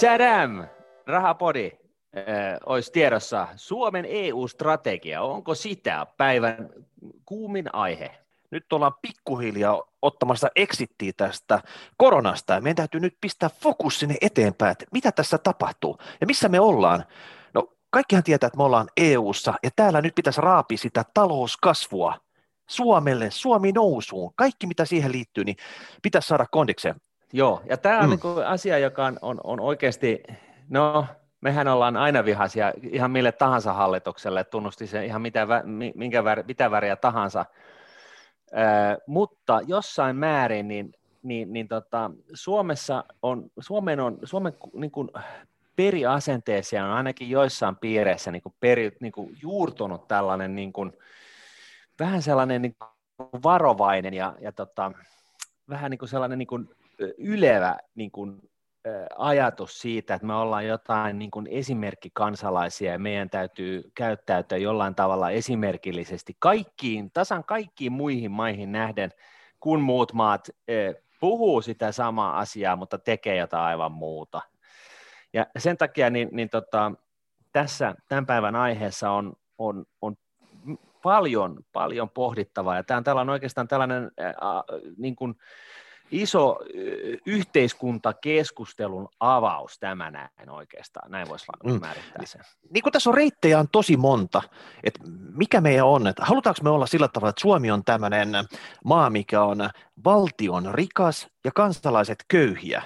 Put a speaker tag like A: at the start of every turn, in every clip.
A: Tadam! Rahapodi äh, olisi tiedossa. Suomen EU-strategia, onko sitä päivän kuumin aihe?
B: Nyt ollaan pikkuhiljaa ottamassa exittiä tästä koronasta ja meidän täytyy nyt pistää fokus sinne eteenpäin, että mitä tässä tapahtuu ja missä me ollaan. No kaikkihan tietää, että me ollaan EU:ssa ja täällä nyt pitäisi raapia sitä talouskasvua Suomelle, Suomi nousuun, kaikki mitä siihen liittyy, niin pitäisi saada kondikseen.
A: Joo, ja tämä on mm. niin asia, joka on, on, on oikeasti, no mehän ollaan aina vihaisia ihan mille tahansa hallitukselle, tunnusti se ihan mitä, minkä vär, mitä väriä tahansa, Äh, mutta jossain määrin niin, niin, niin tota, Suomessa on, Suomen, on, Suomen niin kuin periasenteeseen on ainakin joissain piireissä niin kuin peri, niin kuin juurtunut tällainen niin kuin, vähän sellainen niin kuin varovainen ja, ja tota, vähän niin kuin sellainen niin kuin ylevä niin kuin, ajatus siitä, että me ollaan jotain niin kuin esimerkkikansalaisia ja meidän täytyy käyttäytyä jollain tavalla esimerkillisesti kaikkiin, tasan kaikkiin muihin maihin nähden, kun muut maat puhuu sitä samaa asiaa, mutta tekee jotain aivan muuta. Ja sen takia niin, niin tota, tässä tämän päivän aiheessa on, on, on paljon, paljon pohdittavaa, ja tämä on oikeastaan tällainen äh, niin kuin, iso yhteiskuntakeskustelun avaus tämä näin oikeastaan, näin voisi mm. määrittää sen.
B: Niin kuin tässä on reittejä on tosi monta, että mikä meidän on, että halutaanko me olla sillä tavalla, että Suomi on tämmöinen maa, mikä on valtion rikas ja kansalaiset köyhiä,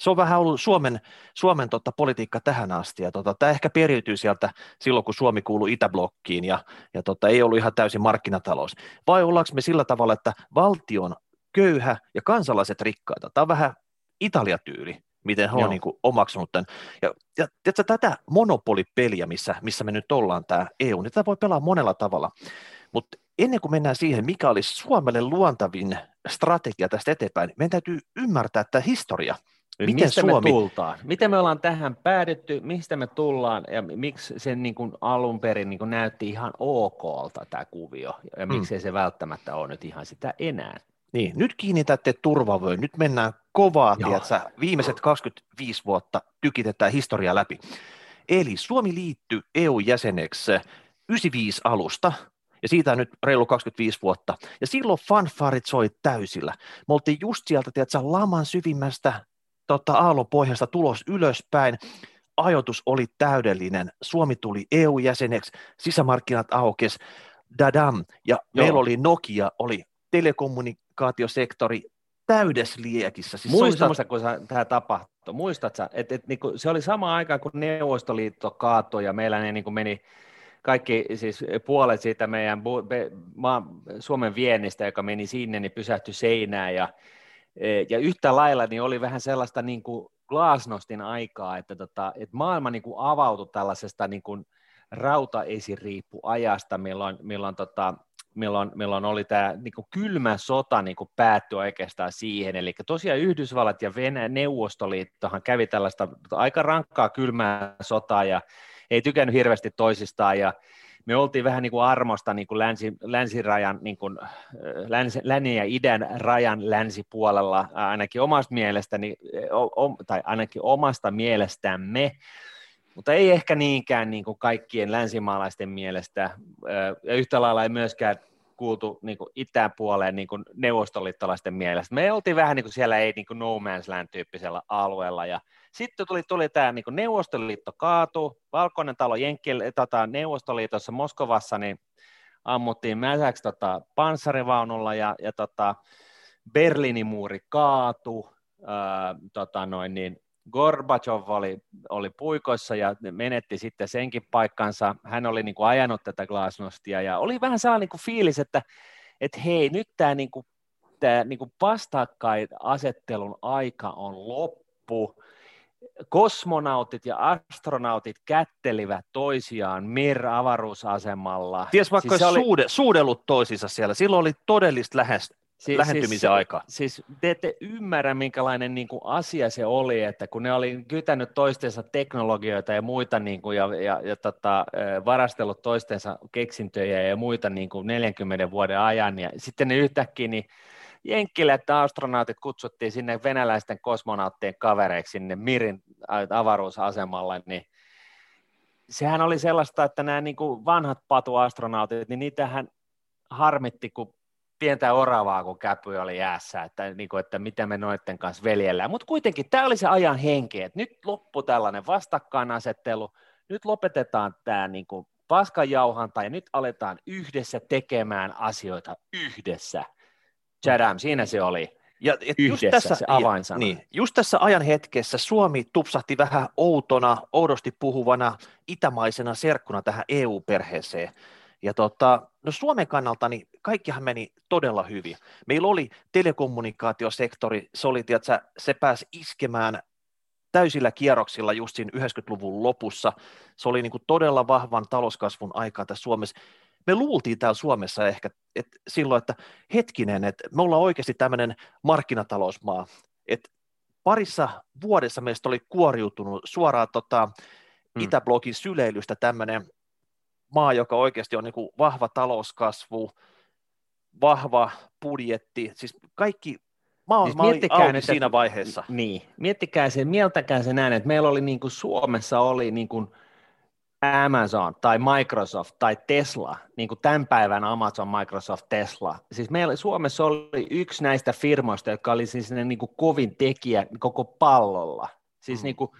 B: se on vähän ollut Suomen, Suomen tota, politiikka tähän asti, ja tota, tämä ehkä periytyy sieltä silloin, kun Suomi kuului Itäblokkiin, ja, ja tota, ei ollut ihan täysin markkinatalous. Vai ollaanko me sillä tavalla, että valtion köyhä ja kansalaiset rikkaita. Tämä on vähän Italia-tyyli, miten he on niin kuin omaksunut tämän. Ja, ja tiedätkö, tätä monopolipeliä, missä, missä me nyt ollaan, tämä EU, niin tätä voi pelaa monella tavalla. Mutta ennen kuin mennään siihen, mikä olisi Suomelle luontavin strategia tästä eteenpäin, meidän täytyy ymmärtää tämä historia.
A: Miten mistä Suomi... me tultaan? Miten me ollaan tähän päädytty, mistä me tullaan ja miksi se niin kuin alun perin niin kuin näytti ihan okolta tämä kuvio ja mm. miksi se välttämättä ole nyt ihan sitä enää?
B: Niin, nyt kiinnitätte turvavöön, nyt mennään kovaa, tiedätkö, viimeiset 25 vuotta tykitetään historia läpi. Eli Suomi liittyi EU-jäseneksi 95 alusta, ja siitä on nyt reilu 25 vuotta. Ja silloin fanfarit soi täysillä. Me oltiin just sieltä, tiedätkö, laman syvimmästä tota, aallonpohjasta tulos ylöspäin. Ajoitus oli täydellinen. Suomi tuli EU-jäseneksi, sisämarkkinat aukes, dadam. Ja Joo. meillä oli Nokia, oli telekommunik kommunikaatiosektori täydessä liekissä.
A: Siis Muistatko, semmoista... kun tämä tapahtui? Muistatko, että et, niinku, se oli sama aika, kun Neuvostoliitto kaatoi ja meillä ne niinku meni kaikki siis puolet siitä meidän Suomen viennistä, joka meni sinne, niin pysähtyi seinään ja, e, ja yhtä lailla niin oli vähän sellaista niin kuin glasnostin aikaa, että, tota, että maailma niin kuin avautui tällaisesta niin kuin rautaesiriippuajasta, milloin, milloin tota, milloin, milloin oli tämä niin kuin kylmä sota niin kuin päättyi oikeastaan siihen. Eli tosiaan Yhdysvallat ja Venäjä, Neuvostoliittohan kävi tällaista aika rankkaa kylmää sotaa ja ei tykännyt hirveästi toisistaan ja me oltiin vähän niin kuin armosta niin kuin länsi, länsirajan, niin kuin, länsi, lännen ja idän rajan länsipuolella ainakin omasta mielestäni, tai ainakin omasta mielestämme, mutta ei ehkä niinkään niin kuin kaikkien länsimaalaisten mielestä, ja yhtä lailla ei myöskään kuultu niin kuin itäpuoleen niin kuin neuvostoliittolaisten mielestä. Me oltiin vähän niin kuin siellä ei niin kuin no man's land tyyppisellä alueella, ja sitten tuli, tuli tämä niin kuin Neuvostoliitto kaatu, Valkoinen talo Jenkkil, tota, Neuvostoliitossa Moskovassa, niin ammuttiin mäsäksi tota, panssarivaunulla, ja, ja tota, Berliinin muuri kaatu, ää, tota, noin, niin Gorbachev oli, oli puikoissa ja menetti sitten senkin paikkansa. Hän oli niin kuin ajanut tätä glasnostia ja oli vähän sellainen niin kuin fiilis, että, että hei, nyt tämä, niin kuin, tämä niin kuin vastakkainasettelun aika on loppu. Kosmonautit ja astronautit kättelivät toisiaan Mir-avaruusasemalla.
B: Ties vaikka siis oli... suude, suudellut toisiinsa siellä. Silloin oli todellista lähes, siis, lähentymisen siis, aika.
A: Siis te ette ymmärrä, minkälainen niin kuin asia se oli, että kun ne oli kytänyt toistensa teknologioita ja muita niin kuin, ja, ja, ja tota, varastellut toistensa keksintöjä ja muita niin kuin 40 vuoden ajan, ja sitten ne yhtäkkiä niin Jenkkille, että astronautit kutsuttiin sinne venäläisten kosmonauttien kavereiksi sinne Mirin avaruusasemalle, niin sehän oli sellaista, että nämä niin kuin vanhat patuastronautit, niin niitähän harmitti, kun pientä oravaa, kun käpy oli jäässä, että, niin kuin, että mitä me noiden kanssa veljellään. Mutta kuitenkin tämä oli se ajan henki, että nyt loppu tällainen vastakkainasettelu, nyt lopetetaan tämä niin kuin paskanjauhanta ja nyt aletaan yhdessä tekemään asioita yhdessä. Chadam, siinä se oli. Ja, et just tässä, se avainsana.
B: Niin, just tässä ajan hetkessä Suomi tupsahti vähän outona, oudosti puhuvana, itämaisena serkkuna tähän EU-perheeseen. Ja tota, no Suomen kannalta niin kaikkihan meni todella hyvin. Meillä oli telekommunikaatiosektori, se, oli, tiiätkö, se pääsi iskemään täysillä kierroksilla just siinä 90-luvun lopussa. Se oli niin kuin todella vahvan talouskasvun aikaa tässä Suomessa. Me luultiin täällä Suomessa ehkä että silloin, että hetkinen, että me ollaan oikeasti tämmöinen markkinatalousmaa, että parissa vuodessa meistä oli kuoriutunut suoraan tota, hmm. Itäblogin syleilystä tämmöinen maa, joka oikeasti on niin kuin vahva talouskasvu, vahva budjetti, siis kaikki Mä, siis mä että, siinä vaiheessa.
A: Niin, miettikää se, mieltäkää se näin, että meillä oli niin kuin Suomessa oli niin kuin Amazon tai Microsoft tai Tesla, niin kuin tämän päivän Amazon, Microsoft, Tesla. Siis meillä Suomessa oli yksi näistä firmoista, joka oli siis niin kuin kovin tekijä koko pallolla. Siis mm. niin kuin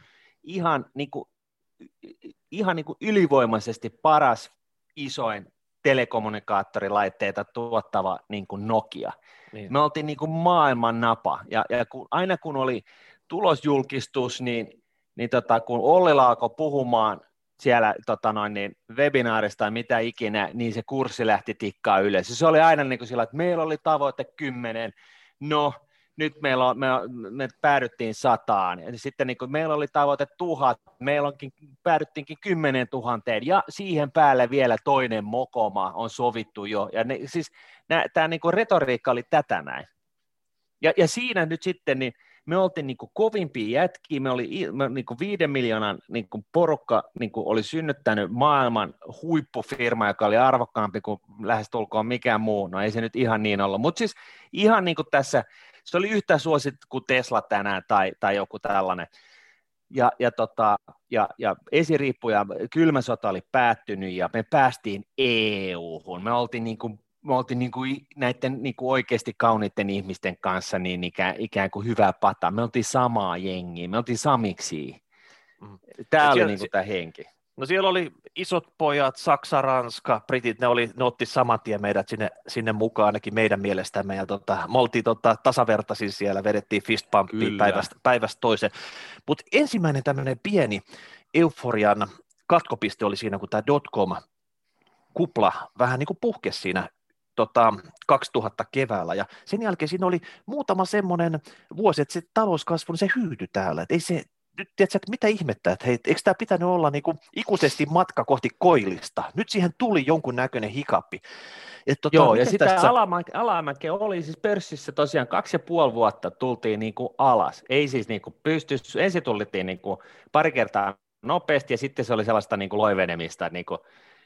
A: ihan, niin kuin, ihan niin kuin ylivoimaisesti paras, isoin telekommunikaattorilaitteita tuottava niin kuin Nokia. Niin. Me oltiin niin kuin maailman napa, ja, ja kun, aina kun oli tulosjulkistus, niin, niin tota, kun Olli alkoi puhumaan siellä tota noin, niin webinaarista tai mitä ikinä, niin se kurssi lähti tikkaa ylös. Se oli aina niin kuin sillä, että meillä oli tavoite 10, no nyt meillä on, me, me päädyttiin sataan, ja sitten niin kuin meillä oli tavoite tuhat, meillä onkin, päädyttiinkin kymmenen tuhanteen, ja siihen päälle vielä toinen mokoma on sovittu jo, ja ne, siis tämä niin kuin retoriikka oli tätä näin. Ja, ja siinä nyt sitten, niin me oltiin niin kovimpia jätkiä, me oli me, niin viiden miljoonan niin porukka niin oli synnyttänyt maailman huippufirma, joka oli arvokkaampi kuin lähestulkoon mikään muu, no ei se nyt ihan niin ollut, mutta siis ihan niin kuin tässä, se oli yhtä suosittu kuin Tesla tänään tai, tai joku tällainen, ja, ja, tota, ja, ja esiriippu ja kylmä sota oli päättynyt ja me päästiin EU-hun. Me oltiin niin kuin me oltiin niin kuin näiden niin kuin oikeasti kauniiden ihmisten kanssa niin ikään, ikään kuin hyvää pataa. Me oltiin samaa jengiä, me oltiin samiksi. Mm. Tämä oli niin kuin tämä henki.
B: No siellä oli isot pojat, Saksa, Ranska, Britit, ne, oli, ne otti saman tien meidät sinne, sinne mukaan ainakin meidän mielestämme, ja tota, me oltiin tota, tasavertaisia siellä, vedettiin fist päivästä, päivästä toiseen. Mutta ensimmäinen tämmöinen pieni euforian katkopiste oli siinä, kun tämä dotcom kupla vähän niin kuin puhkesi siinä tota, 2000 keväällä, ja sen jälkeen siinä oli muutama semmoinen vuosi, että se talouskasvu, niin se hyytyi täällä, että ei se, tiedätkö, että mitä ihmettä, että hei, eikö tämä pitänyt olla niin kuin ikuisesti matka kohti koillista, nyt siihen tuli jonkun näköinen hikappi.
A: Et tota, Joo, ja sitä tästä... alamäkeä oli siis pörssissä tosiaan kaksi ja puoli vuotta tultiin niin kuin alas, ei siis niin kuin pysty, ensin tultiin niin kuin pari kertaa nopeasti ja sitten se oli sellaista niin kuin loivenemista, niin kuin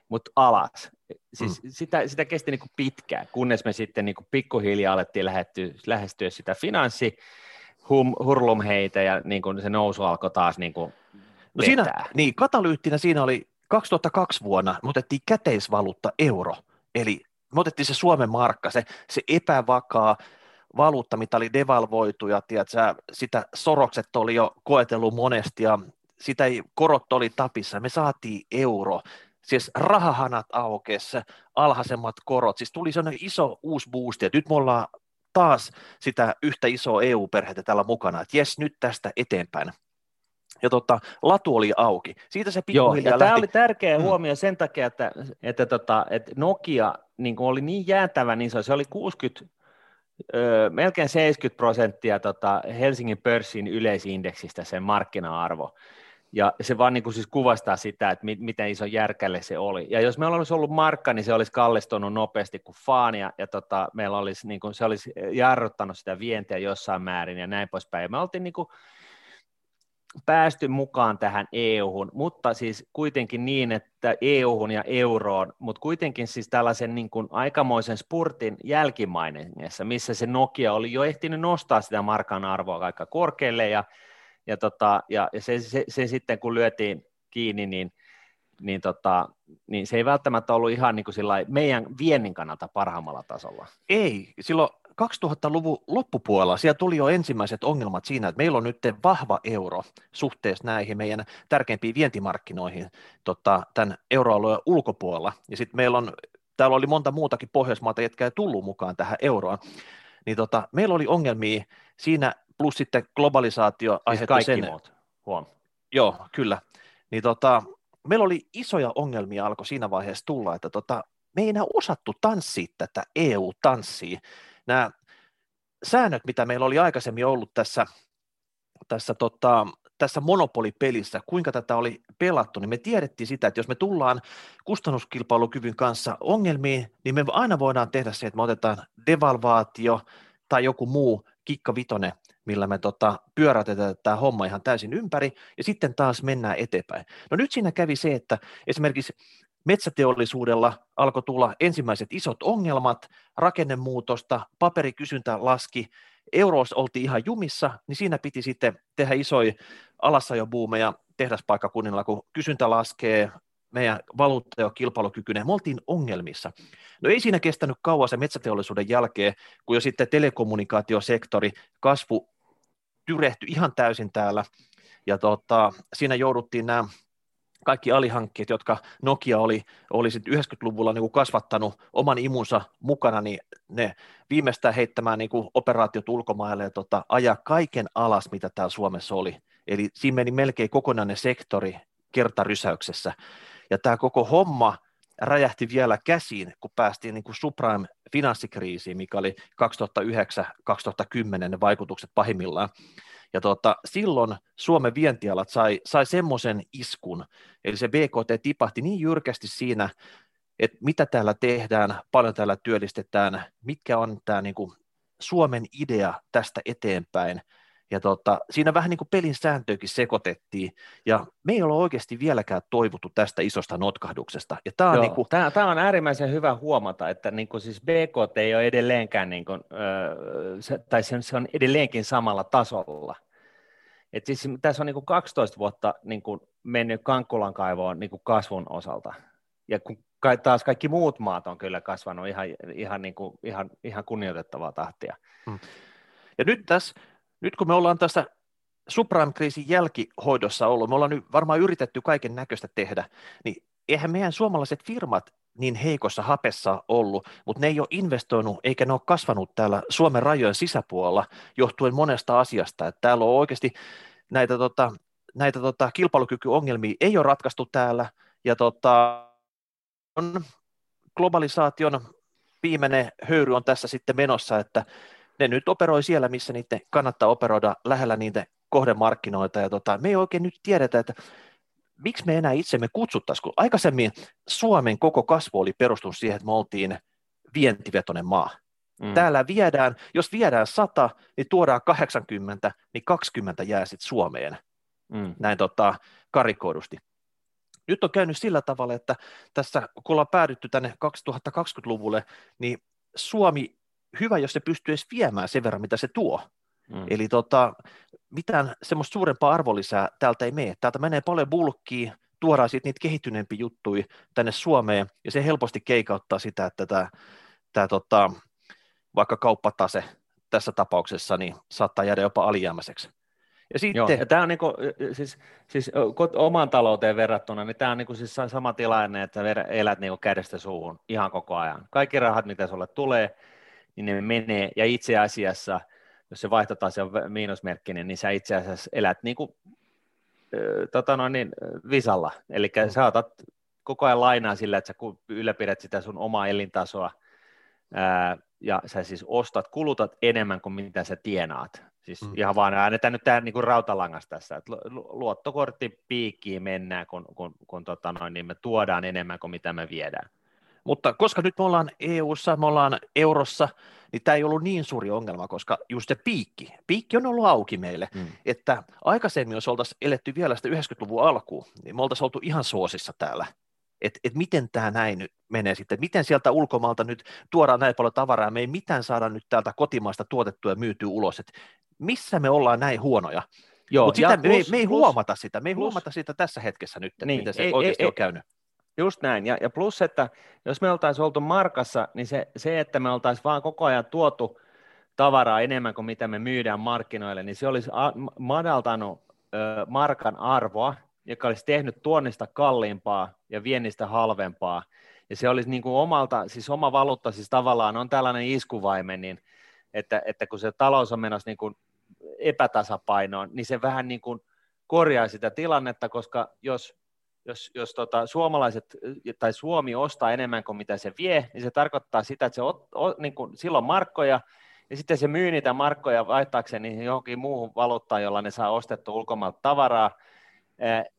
A: mutta alas. Siis mm. sitä, sitä kesti niin kuin pitkään, kunnes me sitten niin kuin pikkuhiljaa alettiin lähestyä, lähestyä sitä finanssi hum, ja niin kuin se nousu alkoi taas niin kuin
B: no siinä, niin, katalyyttinä siinä oli 2002 vuonna, me otettiin käteisvaluutta euro, eli me otettiin se Suomen markka, se, se epävakaa valuutta, mitä oli devalvoitu ja tiedätkö, sitä sorokset oli jo koetellut monesti ja sitä ei, korot oli tapissa, me saatiin euro, siis rahahanat aukes, alhaisemmat korot, siis tuli sellainen iso uusi boosti, että nyt me ollaan taas sitä yhtä isoa EU-perhettä täällä mukana, että jes, nyt tästä eteenpäin. Ja tota, latu oli auki. Siitä se
A: Joo, ja lähti... tämä oli tärkeä mm. huomio sen takia, että, että, tota, että Nokia niin oli niin jäätävä, niin se, oli 60, ö, melkein 70 prosenttia tota Helsingin pörssin yleisindeksistä sen markkina-arvo. Ja se vaan niin kuin siis kuvastaa sitä, että mi- miten iso järkälle se oli. Ja jos meillä olisi ollut markka, niin se olisi kallistunut nopeasti kuin faania, ja, tota, meillä olisi, niin kuin, se olisi jarruttanut sitä vientiä jossain määrin ja näin poispäin. Ja me oltiin niin kuin, päästy mukaan tähän EU-hun, mutta siis kuitenkin niin, että EU-hun ja euroon, mutta kuitenkin siis tällaisen niin kuin aikamoisen spurtin jälkimaineessa, missä se Nokia oli jo ehtinyt nostaa sitä markan arvoa aika korkealle, ja ja, tota, ja, ja se, se, se, sitten kun lyötiin kiinni, niin, niin, tota, niin se ei välttämättä ollut ihan niin kuin meidän viennin kannalta parhaimmalla tasolla.
B: Ei, silloin 2000-luvun loppupuolella siellä tuli jo ensimmäiset ongelmat siinä, että meillä on nyt vahva euro suhteessa näihin meidän tärkeimpiin vientimarkkinoihin tota, tämän euroalueen ulkopuolella. Ja sitten meillä on, täällä oli monta muutakin Pohjoismaata, jotka ei tullut mukaan tähän euroon. Niin tota, meillä oli ongelmia siinä, plus sitten globalisaatio siis
A: aiheutti sen. Muut. Huom.
B: Joo, kyllä. Niin tota, meillä oli isoja ongelmia alkoi siinä vaiheessa tulla, että tota, me ei enää osattu tanssia tätä EU-tanssia nämä säännöt, mitä meillä oli aikaisemmin ollut tässä, tässä, tota, tässä monopolipelissä, kuinka tätä oli pelattu, niin me tiedettiin sitä, että jos me tullaan kustannuskilpailukyvyn kanssa ongelmiin, niin me aina voidaan tehdä se, että me otetaan devalvaatio tai joku muu kikka vitone, millä me tota, pyörätetään tämä homma ihan täysin ympäri, ja sitten taas mennään eteenpäin. No nyt siinä kävi se, että esimerkiksi metsäteollisuudella alkoi tulla ensimmäiset isot ongelmat, rakennemuutosta, paperikysyntä laski, euros oltiin ihan jumissa, niin siinä piti sitten tehdä isoja alassajobuumeja tehdaspaikkakunnilla, kun kysyntä laskee, meidän valuutta jo kilpailukykyinen, me oltiin ongelmissa. No ei siinä kestänyt kauan se metsäteollisuuden jälkeen, kun jo sitten telekommunikaatiosektori kasvu tyrehtyi ihan täysin täällä, ja tota, siinä jouduttiin nämä kaikki alihankkeet, jotka Nokia oli, oli 90-luvulla niin kasvattanut oman imunsa mukana, niin ne viimeistään heittämään niin kuin operaatiot ulkomaille ja tota, ajaa kaiken alas, mitä täällä Suomessa oli. Eli siinä meni melkein kokonainen sektori kertarysäyksessä. Ja tämä koko homma räjähti vielä käsiin, kun päästiin niin kuin subprime-finanssikriisiin, mikä oli 2009-2010 ne vaikutukset pahimmillaan. Ja tota, silloin Suomen vientialat sai, sai semmoisen iskun, eli se BKT tipahti niin jyrkästi siinä, että mitä täällä tehdään, paljon täällä työllistetään, mitkä on tämä niin kuin Suomen idea tästä eteenpäin. Ja tota, siinä vähän niin kuin pelin sääntöäkin sekoitettiin, ja me ei ole oikeasti vieläkään toivottu tästä isosta notkahduksesta. Ja tämä, on Joo, niin kuin...
A: tämä, tämä on äärimmäisen hyvä huomata, että niin kuin siis BKT ei ole edelleenkään, niin kuin, se, tai se, se on edelleenkin samalla tasolla. Et siis tässä on niin kuin 12 vuotta niin kuin mennyt Kankkulan kaivoon niin kuin kasvun osalta. Ja kun taas kaikki muut maat on kyllä kasvanut ihan, ihan, niin kuin, ihan, ihan kunnioitettavaa tahtia. Hmm.
B: Ja nyt tässä nyt kun me ollaan tässä subprime-kriisin jälkihoidossa ollut, me ollaan nyt varmaan yritetty kaiken näköistä tehdä, niin eihän meidän suomalaiset firmat niin heikossa hapessa ollut, mutta ne ei ole investoinut eikä ne ole kasvanut täällä Suomen rajojen sisäpuolella johtuen monesta asiasta. Että täällä on oikeasti näitä, tota, näitä tota, kilpailukykyongelmia ei ole ratkaistu täällä ja tota, on globalisaation viimeinen höyry on tässä sitten menossa, että ne nyt operoi siellä, missä niiden kannattaa operoida lähellä niitä kohdemarkkinoita, ja tota, me ei oikein nyt tiedetä, että miksi me enää itsemme kutsuttaisiin, kun aikaisemmin Suomen koko kasvu oli perustunut siihen, että me oltiin vientivetoinen maa. Mm. Täällä viedään, jos viedään 100, niin tuodaan 80, niin 20 jää sitten Suomeen, mm. näin tota, karikoidusti. Nyt on käynyt sillä tavalla, että tässä kun ollaan päädytty tänne 2020-luvulle, niin Suomi hyvä, jos se pystyy edes viemään sen verran, mitä se tuo. Mm. Eli tota, mitään semmoista suurempaa arvonlisää täältä ei mene. Täältä menee paljon bulkkiin, tuodaan sitten niitä kehittyneempiä juttuja tänne Suomeen, ja se helposti keikauttaa sitä, että tämä, tämä tota, vaikka kauppatase tässä tapauksessa niin saattaa jäädä jopa alijäämäiseksi.
A: Ja sitten... Joo, ja tämä on niinku, siis, siis omaan talouteen verrattuna, niin tämä on niinku siis sama tilanne, että elät niinku kädestä suuhun ihan koko ajan. Kaikki rahat, mitä sulle tulee, niin ne menee, ja itse asiassa, jos se vaihtotase on miinusmerkkinen, niin sä itse asiassa elät niin kuin, tota noin, niin, visalla, eli mm. sä otat koko ajan lainaa sillä, että sä ylläpidät sitä sun omaa elintasoa, ja sä siis ostat, kulutat enemmän kuin mitä sä tienaat. Siis mm. ihan vaan äänetään nyt tämä niin rautalangas tässä, että luottokortti piikkiin mennään, kun, kun, kun tota noin, niin me tuodaan enemmän kuin mitä me viedään.
B: Mutta koska nyt me ollaan EU-ssa, me ollaan eurossa, niin tämä ei ollut niin suuri ongelma, koska just se piikki, piikki on ollut auki meille, mm. että aikaisemmin, jos oltaisiin eletty vielä sitä 90-luvun alkuun, niin me oltaisiin oltu ihan suosissa täällä, että et miten tämä näin nyt menee sitten, miten sieltä ulkomailta nyt tuodaan näin paljon tavaraa, me ei mitään saada nyt täältä kotimaasta tuotettua ja myytyä ulos, että missä me ollaan näin huonoja, Mutta sitä plus, me, ei, me ei plus, huomata sitä, me ei plus, huomata sitä tässä hetkessä nyt, niin, miten se ei, oikeasti ei, on käynyt.
A: Just näin, ja, ja plus, että jos me oltaisiin oltu markassa, niin se, se että me oltaisiin vaan koko ajan tuotu tavaraa enemmän kuin mitä me myydään markkinoille, niin se olisi madaltanut ö, markan arvoa, joka olisi tehnyt tuonnista kalliimpaa ja viennistä halvempaa. Ja se olisi niin kuin omalta, siis oma valuutta siis tavallaan on tällainen iskuvaimen, niin että, että kun se talous on menossa niin kuin epätasapainoon, niin se vähän niin kuin korjaa sitä tilannetta, koska jos, jos, jos tota, suomalaiset tai Suomi ostaa enemmän kuin mitä se vie, niin se tarkoittaa sitä, että se ot, o, niin kuin, silloin markkoja, ja sitten se myy niitä markkoja vaihtaakseen niihin johonkin muuhun valuuttaan, jolla ne saa ostettua ulkomailta tavaraa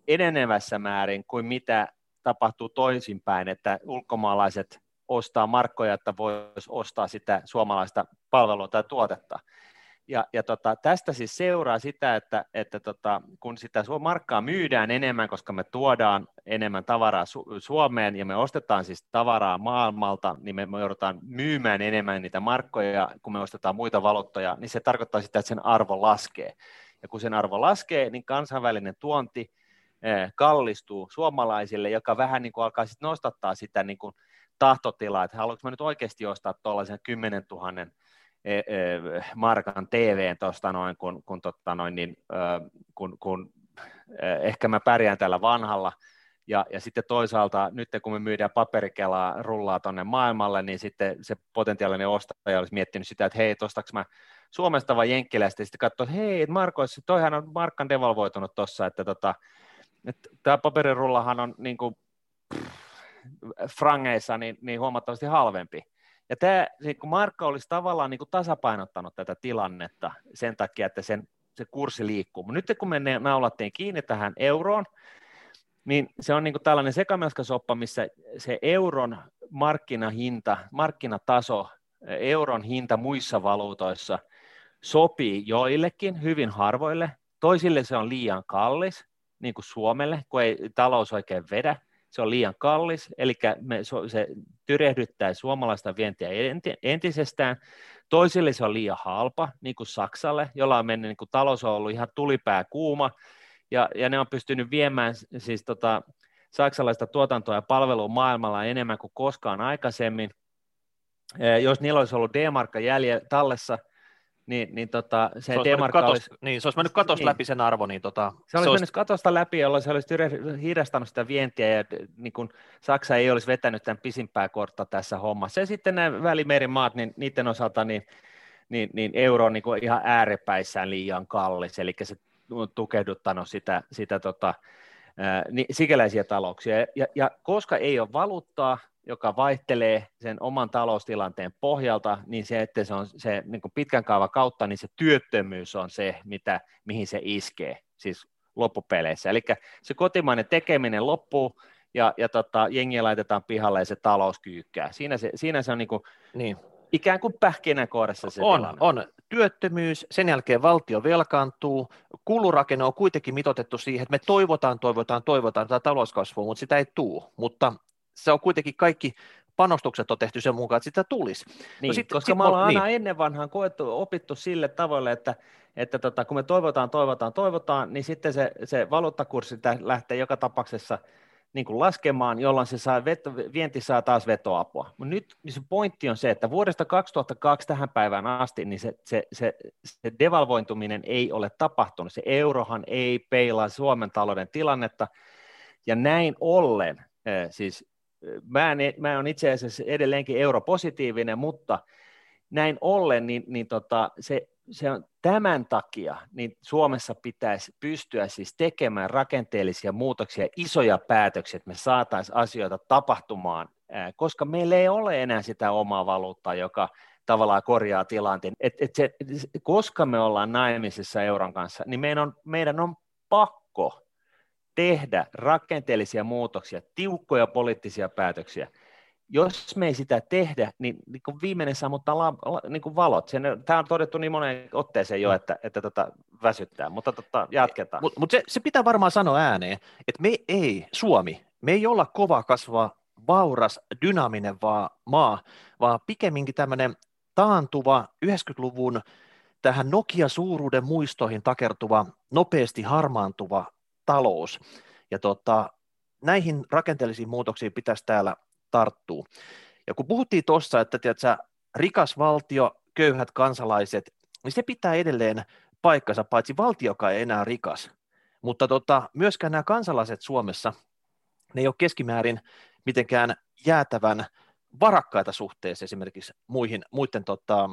A: enenevässä määrin kuin mitä tapahtuu toisinpäin, että ulkomaalaiset ostaa markkoja, että voisi ostaa sitä suomalaista palvelua tai tuotetta. Ja, ja tota, tästä siis seuraa sitä, että, että tota, kun sitä markkaa myydään enemmän, koska me tuodaan enemmän tavaraa Su- Suomeen ja me ostetaan siis tavaraa maailmalta, niin me, me joudutaan myymään enemmän niitä markkoja, kun me ostetaan muita valuuttoja, niin se tarkoittaa sitä, että sen arvo laskee. Ja kun sen arvo laskee, niin kansainvälinen tuonti eh, kallistuu suomalaisille, joka vähän niin kuin alkaa sitten nostattaa sitä niin kuin tahtotilaa, että haluanko mä nyt oikeasti ostaa tuollaisen 10 000 E, e, markan TVn tuosta noin, kun, kun, totta noin, niin, kun, kun ehkä mä pärjään tällä vanhalla, ja, ja sitten toisaalta nyt kun me myydään paperikelaa rullaa tuonne maailmalle, niin sitten se potentiaalinen ostaja olisi miettinyt sitä, että hei, ostaks mä Suomesta vai Jenkkilästä, ja sitten katsoo, että hei, Markois, toihan on markkan devalvoitunut tuossa, että, tota, tämä paperirullahan on niin kuin, pff, frangeissa niin, niin huomattavasti halvempi, ja tämä, kun Markka olisi tavallaan niin kuin tasapainottanut tätä tilannetta sen takia, että sen, se kurssi liikkuu. Mutta nyt kun me naulattiin kiinni tähän euroon, niin se on niin kuin tällainen sekamelskasoppa, missä se euron markkinahinta, markkinataso, euron hinta muissa valuutoissa sopii joillekin, hyvin harvoille. Toisille se on liian kallis, niin kuin Suomelle, kun ei talous oikein vedä se on liian kallis, eli me, se tyrehdyttää suomalaista vientiä entisestään. Toisille se on liian halpa, niin kuin Saksalle, jolla on mennyt, niin kuin talous on ollut ihan tulipää kuuma, ja, ja ne on pystynyt viemään siis tota, saksalaista tuotantoa ja palvelua maailmalla enemmän kuin koskaan aikaisemmin. Jos niillä olisi ollut D-markka jäljellä tallessa, niin, niin tota, se, se
B: D-markka olisi... Niin, se olisi mennyt katosta niin. läpi sen arvo, niin tota...
A: Se olisi se mennyt katosta läpi, jolloin se olisi hidastanut sitä vientiä, ja niin kun Saksa ei olisi vetänyt tämän pisimpää kortta tässä hommassa. Ja sitten nämä välimerimaat, niin niiden osalta niin, niin, niin euro on niin kuin ihan ääripäissään liian kallis, eli se on tukehduttanut sitä, sitä tota, niin, sikäläisiä talouksia. Ja, ja koska ei ole valuuttaa, joka vaihtelee sen oman taloustilanteen pohjalta, niin se, että se on se niin kuin pitkän kaavan kautta, niin se työttömyys on se, mitä, mihin se iskee, siis loppupeleissä. Eli se kotimainen tekeminen loppuu, ja, ja tota, jengiä laitetaan pihalle ja se talous kyykkää. Siinä se, siinä se on niin kuin, niin. ikään kuin pähkinänkuoressa se
B: on,
A: tilanne.
B: on. Työttömyys, sen jälkeen valtio velkaantuu, kulurakenne on kuitenkin mitotettu siihen, että me toivotaan, toivotaan, toivotaan tätä talouskasvua, mutta sitä ei tule. Mutta se on kuitenkin kaikki panostukset on tehty sen mukaan, että sitä tulisi. No
A: niin, no sit, koska sit, me ollaan niin. aina ennen vanhaan koettu, opittu sille tavalle, että, että tota, kun me toivotaan, toivotaan, toivotaan, niin sitten se, se valuuttakurssi lähtee joka tapauksessa niin kuin laskemaan, jolloin se saa veto, vienti saa taas vetoapua. Mutta nyt niin se pointti on se, että vuodesta 2002 tähän päivään asti, niin se, se, se, se devalvointuminen ei ole tapahtunut. Se eurohan ei peilaa Suomen talouden tilannetta, ja näin ollen, siis mä, en, mä olen itse asiassa edelleenkin europositiivinen, mutta näin ollen, niin, niin tota, se, se on tämän takia, niin Suomessa pitäisi pystyä siis tekemään rakenteellisia muutoksia, isoja päätöksiä, että me saataisiin asioita tapahtumaan, koska meillä ei ole enää sitä omaa valuuttaa, joka tavallaan korjaa tilanteen. Et, et se, koska me ollaan naimisissa euron kanssa, niin meidän on, meidän on pakko tehdä rakenteellisia muutoksia, tiukkoja poliittisia päätöksiä. Jos me ei sitä tehdä, niin, niin kuin viimeinen sammuttaa la, la, niin kuin valot. Sen, tämä on todettu niin moneen otteeseen jo, että, että tota, väsyttää, mutta tota, jatketaan.
B: Mutta mut se, se pitää varmaan sanoa ääneen, että me ei, Suomi, me ei olla kova kasvaa vauras, dynaaminen vaan maa, vaan pikemminkin tämmöinen taantuva 90-luvun tähän Nokia-suuruuden muistoihin takertuva, nopeasti harmaantuva talous. Ja tota, näihin rakenteellisiin muutoksiin pitäisi täällä tarttua. Ja kun puhuttiin tuossa, että tiedätkö, rikas valtio, köyhät kansalaiset, niin se pitää edelleen paikkansa, paitsi valtiokaan ei enää rikas. Mutta tota, myöskään nämä kansalaiset Suomessa, ne ei ole keskimäärin mitenkään jäätävän varakkaita suhteessa esimerkiksi muihin, muiden tota,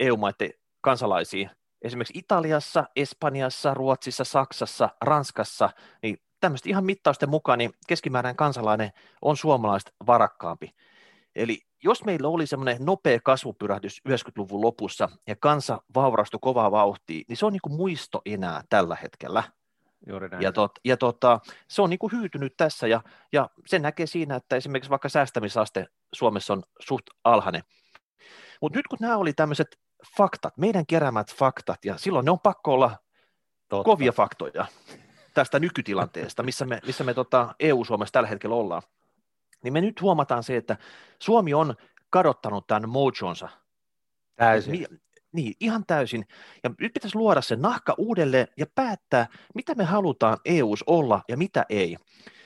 B: EU-maiden kansalaisiin. Esimerkiksi Italiassa, Espanjassa, Ruotsissa, Saksassa, Ranskassa, niin tämmöistä ihan mittausten mukaan, niin keskimääräinen kansalainen on suomalaista varakkaampi. Eli jos meillä oli semmoinen nopea kasvupyrähdys 90-luvun lopussa ja kansa vaurastui kovaa vauhtia, niin se on niin kuin muisto enää tällä hetkellä.
A: Juuri näin.
B: Ja, tot, ja tota, se on niin kuin hyytynyt tässä ja, ja se näkee siinä, että esimerkiksi vaikka säästämisaste Suomessa on suht alhainen. Mutta nyt kun nämä oli tämmöiset faktat, meidän keräämät faktat, ja silloin ne on pakko olla Totta. kovia faktoja tästä nykytilanteesta, missä me, missä me tota EU-Suomessa tällä hetkellä ollaan, niin me nyt huomataan se, että Suomi on kadottanut tämän mojonsa.
A: Täysin.
B: Mi- niin, ihan täysin. Ja nyt pitäisi luoda se nahka uudelleen ja päättää, mitä me halutaan EU:ssa olla ja mitä ei.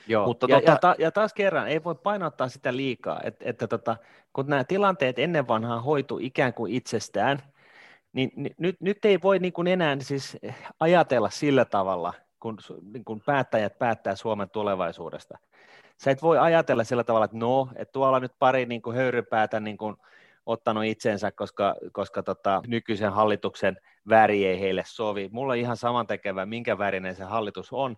A: Joo, Mutta ja, tota... ja, ta, ja taas kerran, ei voi painottaa sitä liikaa, että, että tota, kun nämä tilanteet ennen vanhaa hoitu ikään kuin itsestään, niin, niin nyt, nyt ei voi niin kuin enää siis ajatella sillä tavalla, kun, niin kun päättäjät päättää Suomen tulevaisuudesta. Sä et voi ajatella sillä tavalla, että no, että tuolla nyt pari niin kuin höyrypäätä niin kuin ottanut itsensä, koska, koska tota, nykyisen hallituksen väri ei heille sovi. Mulla on ihan samantekevä, minkä värinen se hallitus on.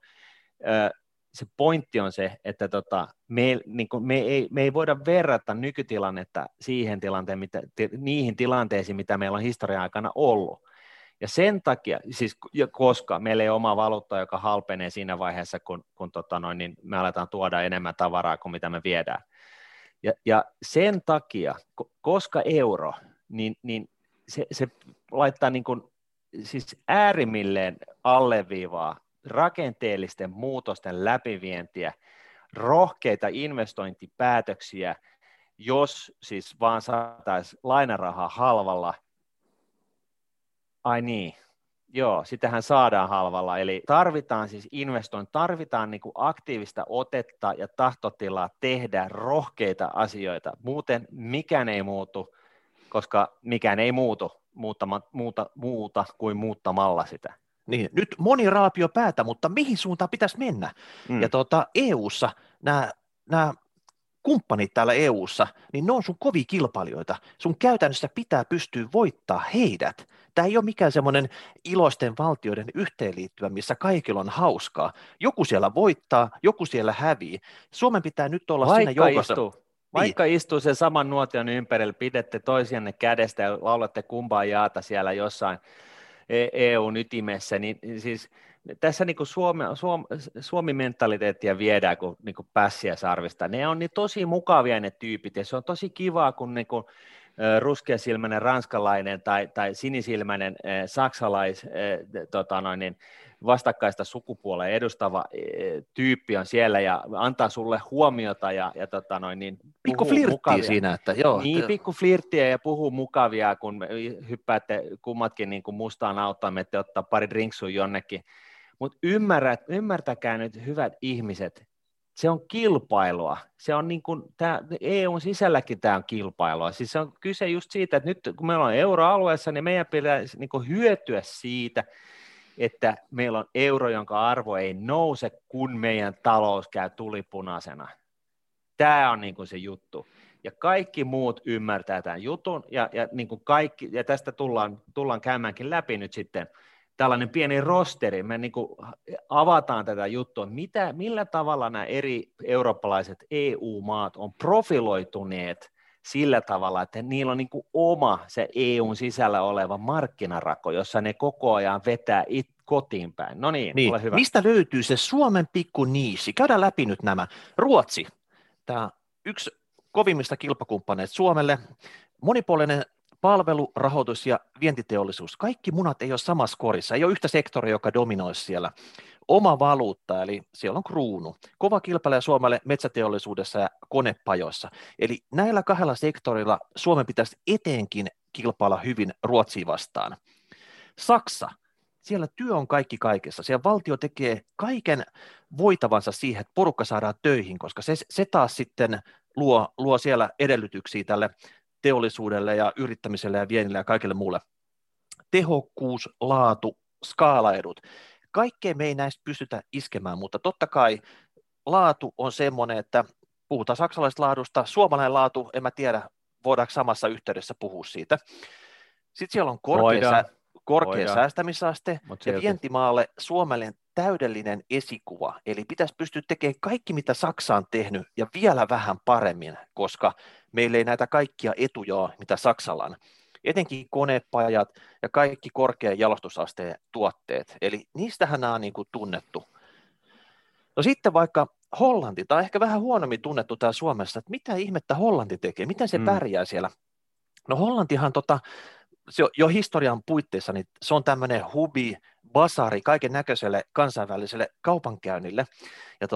A: Se pointti on se, että tota, me, niin kuin, me, ei, me ei voida verrata nykytilannetta siihen tilanteen, mitä, niihin tilanteisiin, mitä meillä on historian aikana ollut. Ja sen takia, siis koska meillä ei ole oma valuutta, joka halpenee siinä vaiheessa, kun, kun tota noin, niin me aletaan tuoda enemmän tavaraa kuin mitä me viedään. Ja, ja sen takia, koska euro, niin, niin se, se laittaa niin kuin, siis äärimmilleen alleviivaa rakenteellisten muutosten läpivientiä, rohkeita investointipäätöksiä, jos siis vaan saataisiin lainarahaa halvalla. Ai niin, Joo, sitähän saadaan halvalla, eli tarvitaan siis investoin, tarvitaan niin kuin aktiivista otetta ja tahtotilaa tehdä rohkeita asioita, muuten mikään ei muutu, koska mikään ei muutu muuttama, muuta, muuta kuin muuttamalla sitä.
B: Niin, nyt moni raapio päätä, mutta mihin suuntaan pitäisi mennä? Mm. Ja tuota, EU-ssa nämä, nämä kumppanit täällä EU-ssa, niin ne on sun kovia kilpailijoita. Sun käytännössä pitää pystyä voittaa heidät. Tämä ei ole mikään semmoinen iloisten valtioiden yhteenliittyvä, missä kaikilla on hauskaa. Joku siellä voittaa, joku siellä hävii. Suomen pitää nyt olla
A: Vaikka
B: siinä joukossa.
A: Istuu. Niin. Vaikka niin. istuu sen saman nuotion ympärillä, pidette toisianne kädestä ja laulatte kumpaa jaata siellä jossain EUn e ytimessä, niin siis tässä niin kuin Suomi, Suomi, Suomi-mentaliteettia viedään kuin, niin kuin pässiä sarvista. Ne on niin tosi mukavia ne tyypit ja se on tosi kivaa, kun niin kuin, ruskeasilmäinen ranskalainen tai, tai sinisilmäinen saksalais tota noin, niin vastakkaista sukupuolen edustava tyyppi on siellä ja antaa sulle huomiota ja, ja tota noin, niin
B: pikku flirttiä siinä, että joo.
A: Niin, pikku flirttiä ja puhuu mukavia, kun hyppäätte kummatkin niin kuin mustaan autoon, menette ottaa pari drinksuun jonnekin. Mutta ymmärtäkää nyt hyvät ihmiset, se on kilpailua. Se on niin kuin, tämä, EUn sisälläkin tämä on kilpailua. Siis se on kyse just siitä, että nyt kun meillä on euroalueessa, niin meidän pitäisi niin kuin hyötyä siitä, että meillä on euro, jonka arvo ei nouse, kun meidän talous käy tulipunaisena. Tämä on niin kuin se juttu. Ja kaikki muut ymmärtää tämän jutun, ja, ja, niin kuin kaikki, ja tästä tullaan, tullaan käymäänkin läpi nyt sitten – tällainen pieni rosteri, me niin kuin avataan tätä juttua, mitä, millä tavalla nämä eri eurooppalaiset EU-maat on profiloituneet sillä tavalla, että niillä on niin kuin oma se EUn sisällä oleva markkinarako, jossa ne koko ajan vetää it, kotiin päin. No niin, niin. ole hyvä.
B: Mistä löytyy se Suomen pikku niisi? Käydään läpi nyt nämä. Ruotsi, tämä yksi kovimmista kilpakumppaneista Suomelle, monipuolinen palvelu, rahoitus ja vientiteollisuus, kaikki munat ei ole samassa korissa, ei ole yhtä sektoria, joka dominoisi siellä. Oma valuutta, eli siellä on kruunu. Kova kilpailija Suomelle metsäteollisuudessa ja konepajoissa. Eli näillä kahdella sektorilla Suomen pitäisi etenkin kilpailla hyvin Ruotsiin vastaan. Saksa, siellä työ on kaikki kaikessa. Siellä valtio tekee kaiken voitavansa siihen, että porukka saadaan töihin, koska se, se taas sitten luo, luo siellä edellytyksiä tälle teollisuudelle ja yrittämiselle ja viennille ja kaikille muulle. Tehokkuus, laatu, skaalaedut. Kaikkea me ei näistä pystytä iskemään, mutta totta kai laatu on semmoinen, että puhutaan saksalaisesta laadusta, suomalainen laatu, en mä tiedä, voidaanko samassa yhteydessä puhua siitä. Sitten siellä on korkea, sä, korkea säästämisaste ja vientimaalle Suomelle täydellinen esikuva, eli pitäisi pystyä tekemään kaikki, mitä Saksa on tehnyt, ja vielä vähän paremmin, koska meillä ei näitä kaikkia etuja ole, mitä Saksalla on. Etenkin konepajat ja kaikki korkean jalostusasteen tuotteet, eli niistähän nämä on niin kuin tunnettu. No sitten vaikka Hollanti, tai ehkä vähän huonommin tunnettu täällä Suomessa, että mitä ihmettä Hollanti tekee, miten se mm. pärjää siellä? No Hollantihan tota, se jo historian puitteissa, niin se on tämmöinen hubi, basari kaiken näköiselle kansainväliselle kaupankäynnille. Ja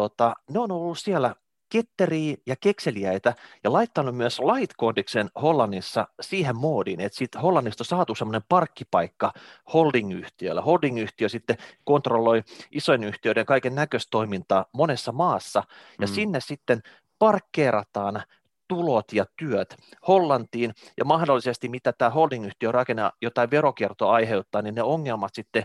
B: ne on ollut siellä ketteriä ja kekseliäitä ja laittanut myös Lightcodiksen Hollannissa siihen moodiin, että sitten Hollannista on saatu semmoinen parkkipaikka holdingyhtiöllä. Holdingyhtiö sitten kontrolloi isojen yhtiöiden kaiken näköistä toimintaa monessa maassa ja mm. sinne sitten parkkeerataan tulot ja työt Hollantiin ja mahdollisesti mitä tämä holdingyhtiö rakennaa jotain verokiertoa aiheuttaa, niin ne ongelmat sitten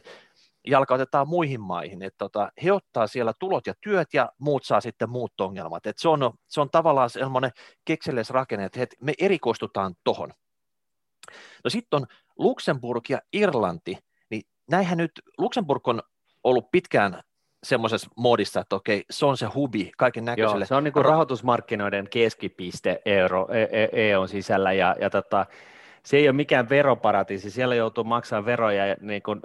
B: jalkautetaan muihin maihin, että tota, he ottaa siellä tulot ja työt ja muut saa sitten muut ongelmat. Et se, on, se on tavallaan sellainen kekseliäs rakenne, että me erikoistutaan tohon. No sitten on Luxemburg ja Irlanti, niin näinhän nyt, Luxemburg on ollut pitkään semmoisessa moodissa, että okei, se on se hubi kaiken näköiselle. Joo,
A: se on niin kuin rahoitusmarkkinoiden keskipiste euro, EUn e, e sisällä ja, ja tota, se ei ole mikään veroparatiisi, siellä joutuu maksamaan veroja niin kuin,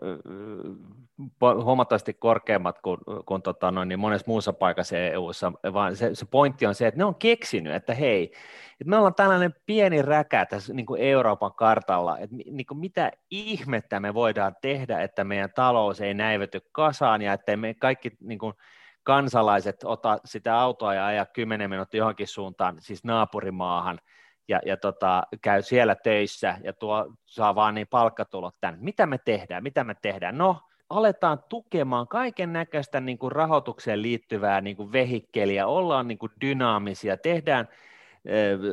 A: huomattavasti korkeammat kuin, kuin tota, noin, niin monessa muussa paikassa EU-ssa, vaan se, se pointti on se, että ne on keksinyt, että hei, että me ollaan tällainen pieni räkä tässä niin kuin Euroopan kartalla, että niin kuin mitä ihmettä me voidaan tehdä, että meidän talous ei näivety kasaan ja että me kaikki niin kuin, kansalaiset ota sitä autoa ja ajaa kymmenen minuuttia johonkin suuntaan, siis naapurimaahan, ja, ja tota, käy siellä töissä ja tuo saa vaan niin palkkatulot tänne. Mitä me tehdään? Mitä me tehdään? No, aletaan tukemaan kaiken näköistä niin kuin rahoitukseen liittyvää niin kuin vehikkeliä, ollaan niin kuin dynaamisia, tehdään,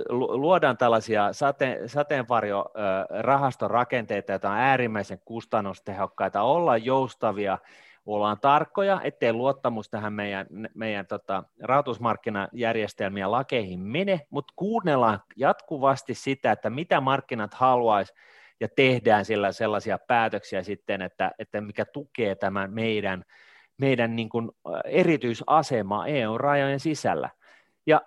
A: luodaan tällaisia sate, sateenvarjorahastorakenteita, joita on äärimmäisen kustannustehokkaita, ollaan joustavia, ollaan tarkkoja, ettei luottamus tähän meidän, meidän tota, rahoitusmarkkinajärjestelmien lakeihin mene, mutta kuunnellaan jatkuvasti sitä, että mitä markkinat haluaisi ja tehdään sillä sellaisia päätöksiä sitten, että, että mikä tukee tämän meidän, meidän niin kuin erityisasemaa EU-rajojen sisällä. Ja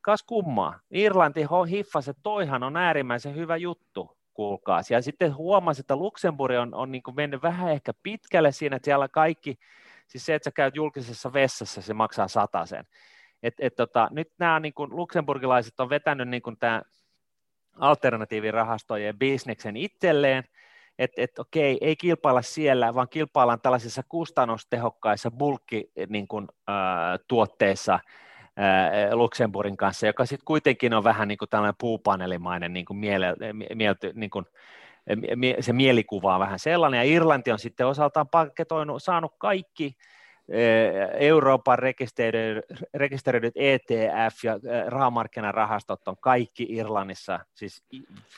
A: kas kummaa, Irlanti hiffasi, että toihan on äärimmäisen hyvä juttu, kuulkaa. Ja sitten huomasi, että Luxemburg on, on niin kuin mennyt vähän ehkä pitkälle siinä, että siellä kaikki, siis se, että sä käyt julkisessa vessassa, se maksaa sen. Et, et tota, nyt nämä niin kuin luksemburgilaiset on vetänyt niin kuin tämä alternatiivirahastojen bisneksen itselleen, että et, okei, ei kilpailla siellä, vaan kilpaillaan tällaisissa kustannustehokkaissa bulkkituotteissa, niin Luxemburgin kanssa, joka sitten kuitenkin on vähän niin kuin tällainen puupanelimainen niin kuin miele, mielty, niin kuin, se mielikuva on vähän sellainen, ja Irlanti on sitten osaltaan paketoinut, saanut kaikki Euroopan rekisteröidyt ETF ja rahamarkkinarahastot on kaikki Irlannissa, siis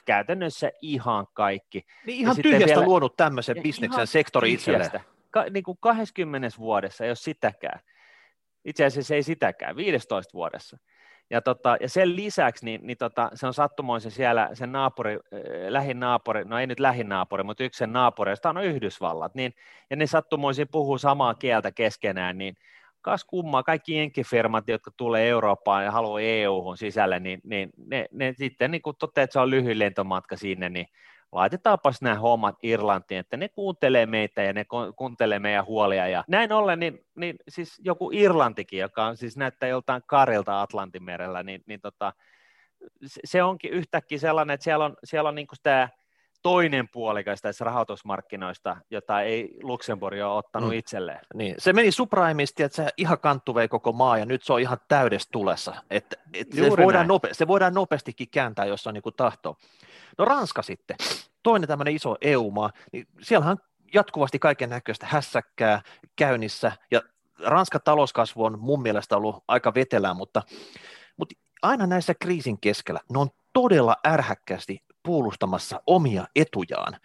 A: käytännössä ihan kaikki.
B: Niin ihan ja tyhjästä vielä, luonut tämmöisen bisneksen sektori itselleen.
A: Ka, niin kuin 20 vuodessa, jos sitäkään. Itse asiassa ei sitäkään, 15 vuodessa. Ja, tota, ja sen lisäksi niin, niin tota, se on sattumoisin siellä sen naapuri, äh, lähinaapuri, no ei nyt lähinaapuri, mutta yksi sen naapureista on Yhdysvallat, niin, ja ne sattumoisin puhuu samaa kieltä keskenään, niin kas kummaa, kaikki jenkkifirmat, jotka tulee Eurooppaan ja haluaa EU-hun sisälle, niin, niin ne, ne sitten niin kun toteaa, että se on lyhyt lentomatka sinne, niin laitetaanpas nämä hommat Irlantiin, että ne kuuntelee meitä ja ne kuuntelee meidän huolia. Ja näin ollen, niin, niin siis joku Irlantikin, joka on, siis näyttää joltain karilta Atlantimerellä, niin, niin tota, se onkin yhtäkkiä sellainen, että siellä on, siellä on niin tämä toinen puolikas tässä rahoitusmarkkinoista, jota ei Luxemburg ole ottanut mm. itselleen.
B: Niin. Se meni supraimisti, että se ihan kanttuvei koko maa ja nyt se on ihan täydessä tulessa. Et, et se, voidaan nope, se voidaan nopeastikin kääntää, jos on niin tahto. No Ranska sitten, toinen tämmöinen iso EU-maa, niin siellähän jatkuvasti kaiken näköistä hässäkkää käynnissä, ja Ranskan talouskasvu on mun mielestä ollut aika vetelää, mutta, mutta aina näissä kriisin keskellä ne on todella ärhäkkästi puolustamassa omia etujaan.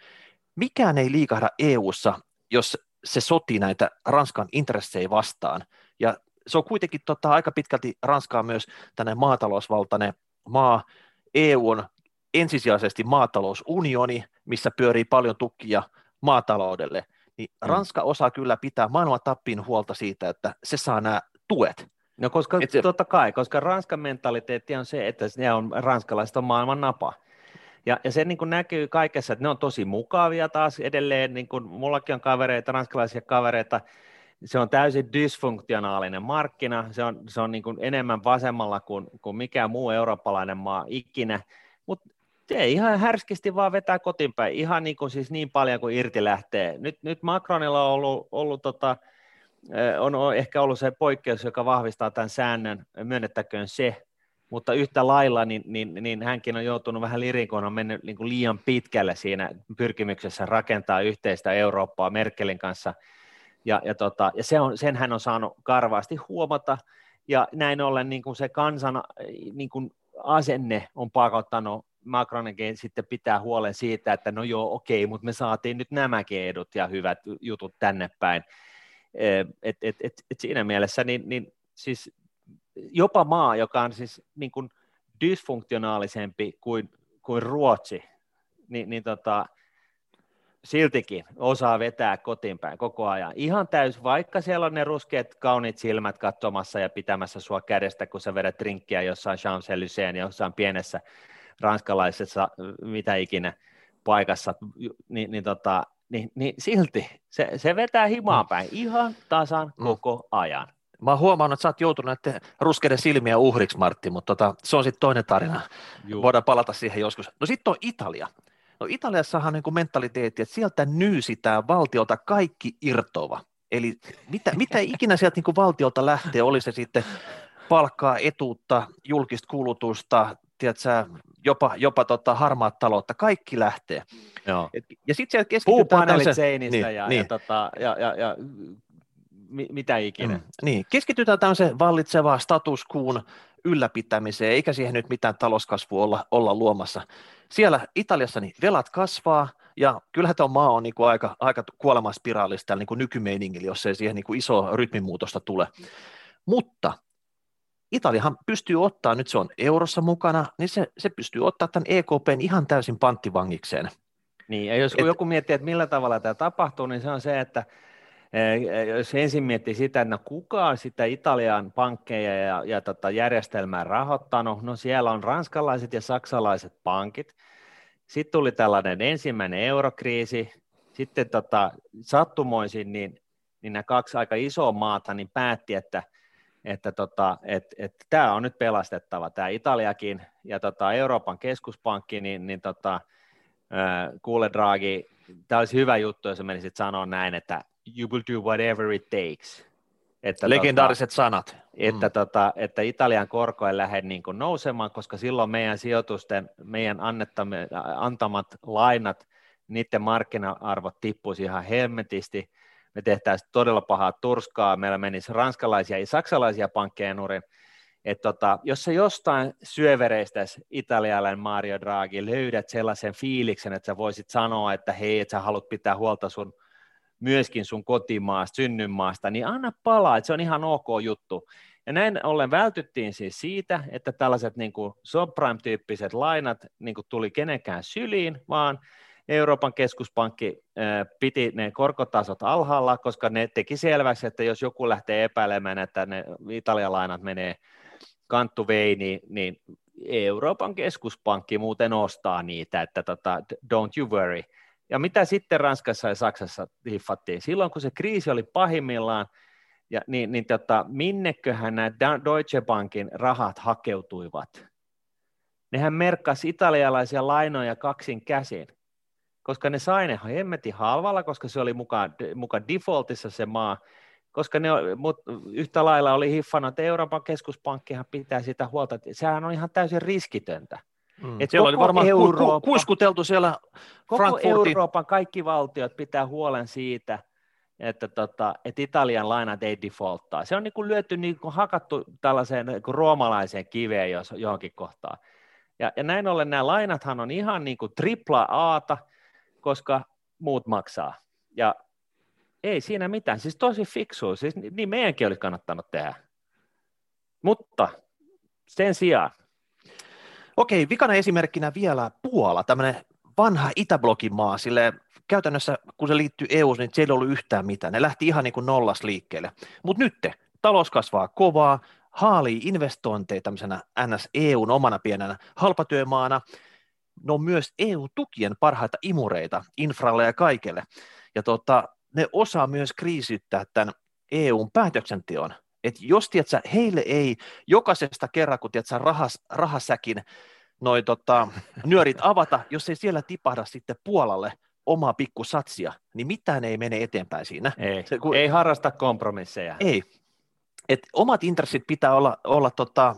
B: Mikään ei liikahda EU:ssa, jos se sotii näitä Ranskan intressejä vastaan. Ja se on kuitenkin tota, aika pitkälti Ranskaa myös tänne maatalousvaltainen maa. EU on ensisijaisesti maatalousunioni, missä pyörii paljon tukia maataloudelle. Niin mm. Ranska osaa kyllä pitää maailman tappiin huolta siitä, että se saa nämä tuet.
A: No koska se, totta kai, koska Ranskan mentaliteetti on se, että ne on ranskalaiset on maailman napa. Ja, ja se niin kuin näkyy kaikessa, että ne on tosi mukavia taas edelleen, niin kuin mullakin on kavereita, ranskalaisia kavereita, se on täysin dysfunktionaalinen markkina, se on, se on niin kuin enemmän vasemmalla kuin, kuin mikään muu eurooppalainen maa ikinä, mutta se ihan härskisti vaan vetää kotiinpäin, ihan niin, kuin siis niin paljon kuin irti lähtee. Nyt, nyt Macronilla on ollut, ollut tota, on ehkä ollut se poikkeus, joka vahvistaa tämän säännön, myönnettäköön se, mutta yhtä lailla niin, niin, niin hänkin on joutunut vähän liriin, kun on mennyt niin kuin liian pitkälle siinä pyrkimyksessä rakentaa yhteistä Eurooppaa Merkelin kanssa, ja, ja, tota, ja se on, sen hän on saanut karvaasti huomata, ja näin ollen niin kuin se kansan niin kuin asenne on pakottanut Macroninkin sitten pitää huolen siitä, että no joo, okei, mutta me saatiin nyt nämäkin edut ja hyvät jutut tänne päin. Et, et, et, et siinä mielessä niin, niin siis jopa maa, joka on siis niin kuin dysfunktionaalisempi kuin, kuin Ruotsi, niin, niin tota, siltikin osaa vetää kotiinpäin koko ajan. Ihan täys, vaikka siellä on ne ruskeat kauniit silmät katsomassa ja pitämässä sua kädestä, kun sä vedät drinkkiä jossain Champs-Élysées, jossain pienessä ranskalaisessa mitä ikinä paikassa, niin, niin, tota, niin, niin silti se, se vetää himaa mm. päin ihan tasan mm. koko ajan.
B: Mä oon huomannut, että sä oot joutunut näiden ruskeiden silmiä uhriksi, Martti, mutta tota, se on sitten toinen tarina. Juu. Voidaan palata siihen joskus. No sitten on Italia. No Italiassahan on niin kuin mentaliteetti, että sieltä nyysitään valtiolta kaikki irtova. Eli mitä, mitä ikinä sieltä niin kuin valtiolta lähtee, oli se sitten palkkaa, etuutta, julkista kulutusta, tiedätkö, jopa, jopa tota harmaat taloutta, kaikki lähtee.
A: Joo.
B: Et, ja sitten siellä keskitytään...
A: Puupaneelit seinistä niin, ja, niin. Ja, tota, ja, ja, ja mi, mitä ikinä. Mm,
B: niin, keskitytään tämmöiseen vallitsevaan status quoon ylläpitämiseen, eikä siihen nyt mitään talouskasvua olla, olla luomassa. Siellä Italiassa niin velat kasvaa, ja kyllähän tämä maa on niin kuin aika, aika kuolemaspiraalista niin kuin nykymeiningillä, jos ei siihen niin kuin iso rytmimuutosta tule. Mutta Italiahan pystyy ottaa, nyt se on eurossa mukana, niin se, se pystyy ottaa tämän EKPn ihan täysin panttivangikseen.
A: Niin, ja jos Et, joku miettii, että millä tavalla tämä tapahtuu, niin se on se, että eh, jos ensin miettii sitä, että no kuka on sitä Italian pankkeja ja, ja tota järjestelmää rahoittanut, no siellä on ranskalaiset ja saksalaiset pankit. Sitten tuli tällainen ensimmäinen eurokriisi, sitten tota, sattumoisin niin, niin nämä kaksi aika isoa maata niin päätti, että – että tota, et, et, tämä on nyt pelastettava, tämä Italiakin ja tota, Euroopan keskuspankki, niin, niin tota, kuule Draghi, tämä olisi hyvä juttu, jos menisit sanoa näin, että you will do whatever it takes.
B: Että Legendaariset tota, sanat.
A: Että, mm. tota, että Italian korko ei lähde niin kuin nousemaan, koska silloin meidän sijoitusten, meidän antamat lainat, niiden markkina-arvot tippuisi ihan hemmetisti, me tehtäisiin todella pahaa turskaa, meillä menisi ranskalaisia ja saksalaisia pankkeja nurin, että tota, jos sä jostain syövereistä italialainen Mario Draghi löydät sellaisen fiiliksen, että sä voisit sanoa, että hei, että sä haluat pitää huolta sun myöskin sun kotimaasta, synnynmaasta, niin anna palaa, että se on ihan ok juttu. Ja näin ollen vältyttiin siis siitä, että tällaiset niin subprime-tyyppiset lainat niin tuli kenenkään syliin, vaan Euroopan keskuspankki piti ne korkotasot alhaalla, koska ne teki selväksi, että jos joku lähtee epäilemään, että ne Italian lainat menee kanttu veini, niin Euroopan keskuspankki muuten ostaa niitä, että tota, don't you worry. Ja mitä sitten Ranskassa ja Saksassa hiffattiin? Silloin kun se kriisi oli pahimmillaan, ja, niin, niin tota, minneköhän nämä Deutsche Bankin rahat hakeutuivat? Nehän merkkasi italialaisia lainoja kaksin käsin koska ne sai ne hemmetin halvalla, koska se oli mukaan, mukaan defaultissa se maa, koska ne, mut yhtä lailla oli hiffana, että Euroopan keskuspankkihan pitää sitä huolta, että sehän on ihan täysin riskitöntä.
B: Mm. Et siellä oli varmaan Eurooppa, ku, kuiskuteltu siellä
A: Koko Euroopan kaikki valtiot pitää huolen siitä, että, tota, että Italian lainat ei defaulttaa. Se on niin kuin lyöty, niin kuin hakattu tällaiseen niin kuin roomalaiseen kiveen jos, johonkin kohtaan. Ja, ja näin ollen nämä lainathan on ihan niin kuin tripla aata, koska muut maksaa. Ja ei siinä mitään, siis tosi fiksu, siis niin meidänkin olisi kannattanut tehdä. Mutta sen sijaan.
B: Okei, vikana esimerkkinä vielä Puola, tämmöinen vanha Itäblokin maa, sille käytännössä kun se liittyy EU, niin siellä ei ollut yhtään mitään. Ne lähti ihan niin kuin nollas liikkeelle. Mutta nyt talous kasvaa kovaa, haalii investointeja tämmöisenä NS EUn omana pienenä halpatyömaana. Ne on myös EU-tukien parhaita imureita infralle ja kaikelle. Ja tota, ne osaa myös kriisiyttää tämän EUn päätöksenteon. Et jos tiedätkö, heille ei jokaisesta kerran, kun tiedätkö, rahas, rahasäkin noi, tota, nyörit avata, jos ei siellä tipahda sitten Puolalle omaa pikku satsia, niin mitään ei mene eteenpäin siinä.
A: Ei, Se, kun, ei harrasta kompromisseja.
B: Ei. Et omat intressit pitää olla, olla tota,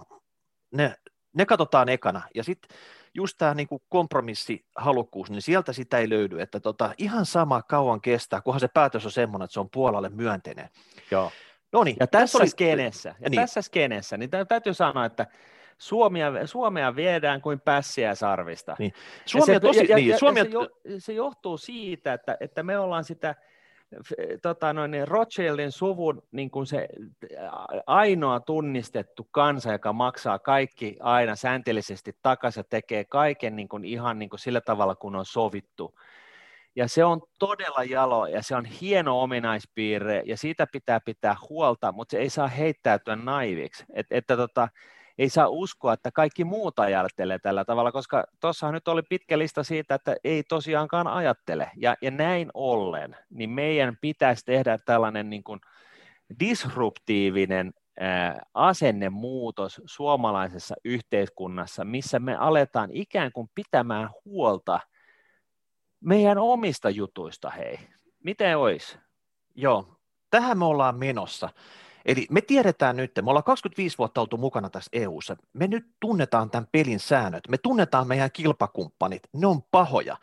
B: ne, ne katsotaan ekana. Ja sitten just tämä niinku kompromissihalukkuus, niin sieltä sitä ei löydy. Että tota, ihan sama kauan kestää, kunhan se päätös on semmoinen, että se on Puolalle myönteinen.
A: Joo. No niin, ja tässä, oli... skeneessä, ja niin. tässä skeneessä, niin täytyy sanoa, että Suomea, Suomea viedään kuin pässiä sarvista. Niin.
B: Suomi se, tosi, ja, niin, ja,
A: Suomi... ja se, jo, se johtuu siitä, että, että me ollaan sitä tota noin, niin Rothschildin suvun niin kuin se ainoa tunnistettu kansa, joka maksaa kaikki aina säntillisesti takaisin ja tekee kaiken niin kuin ihan niin kuin sillä tavalla, kun on sovittu. Ja se on todella jalo ja se on hieno ominaispiirre ja siitä pitää pitää huolta, mutta se ei saa heittäytyä naiviksi. Et, että tota, ei saa uskoa, että kaikki muut ajattelee tällä tavalla, koska tuossahan nyt oli pitkä lista siitä, että ei tosiaankaan ajattele. Ja, ja näin ollen, niin meidän pitäisi tehdä tällainen niin kuin disruptiivinen asennemuutos suomalaisessa yhteiskunnassa, missä me aletaan ikään kuin pitämään huolta meidän omista jutuista, hei. Miten olisi?
B: Joo, tähän me ollaan menossa. Eli me tiedetään nyt, me ollaan 25 vuotta oltu mukana tässä EU:ssa. Me nyt tunnetaan tämän pelin säännöt, me tunnetaan meidän kilpakumppanit, ne on pahoja,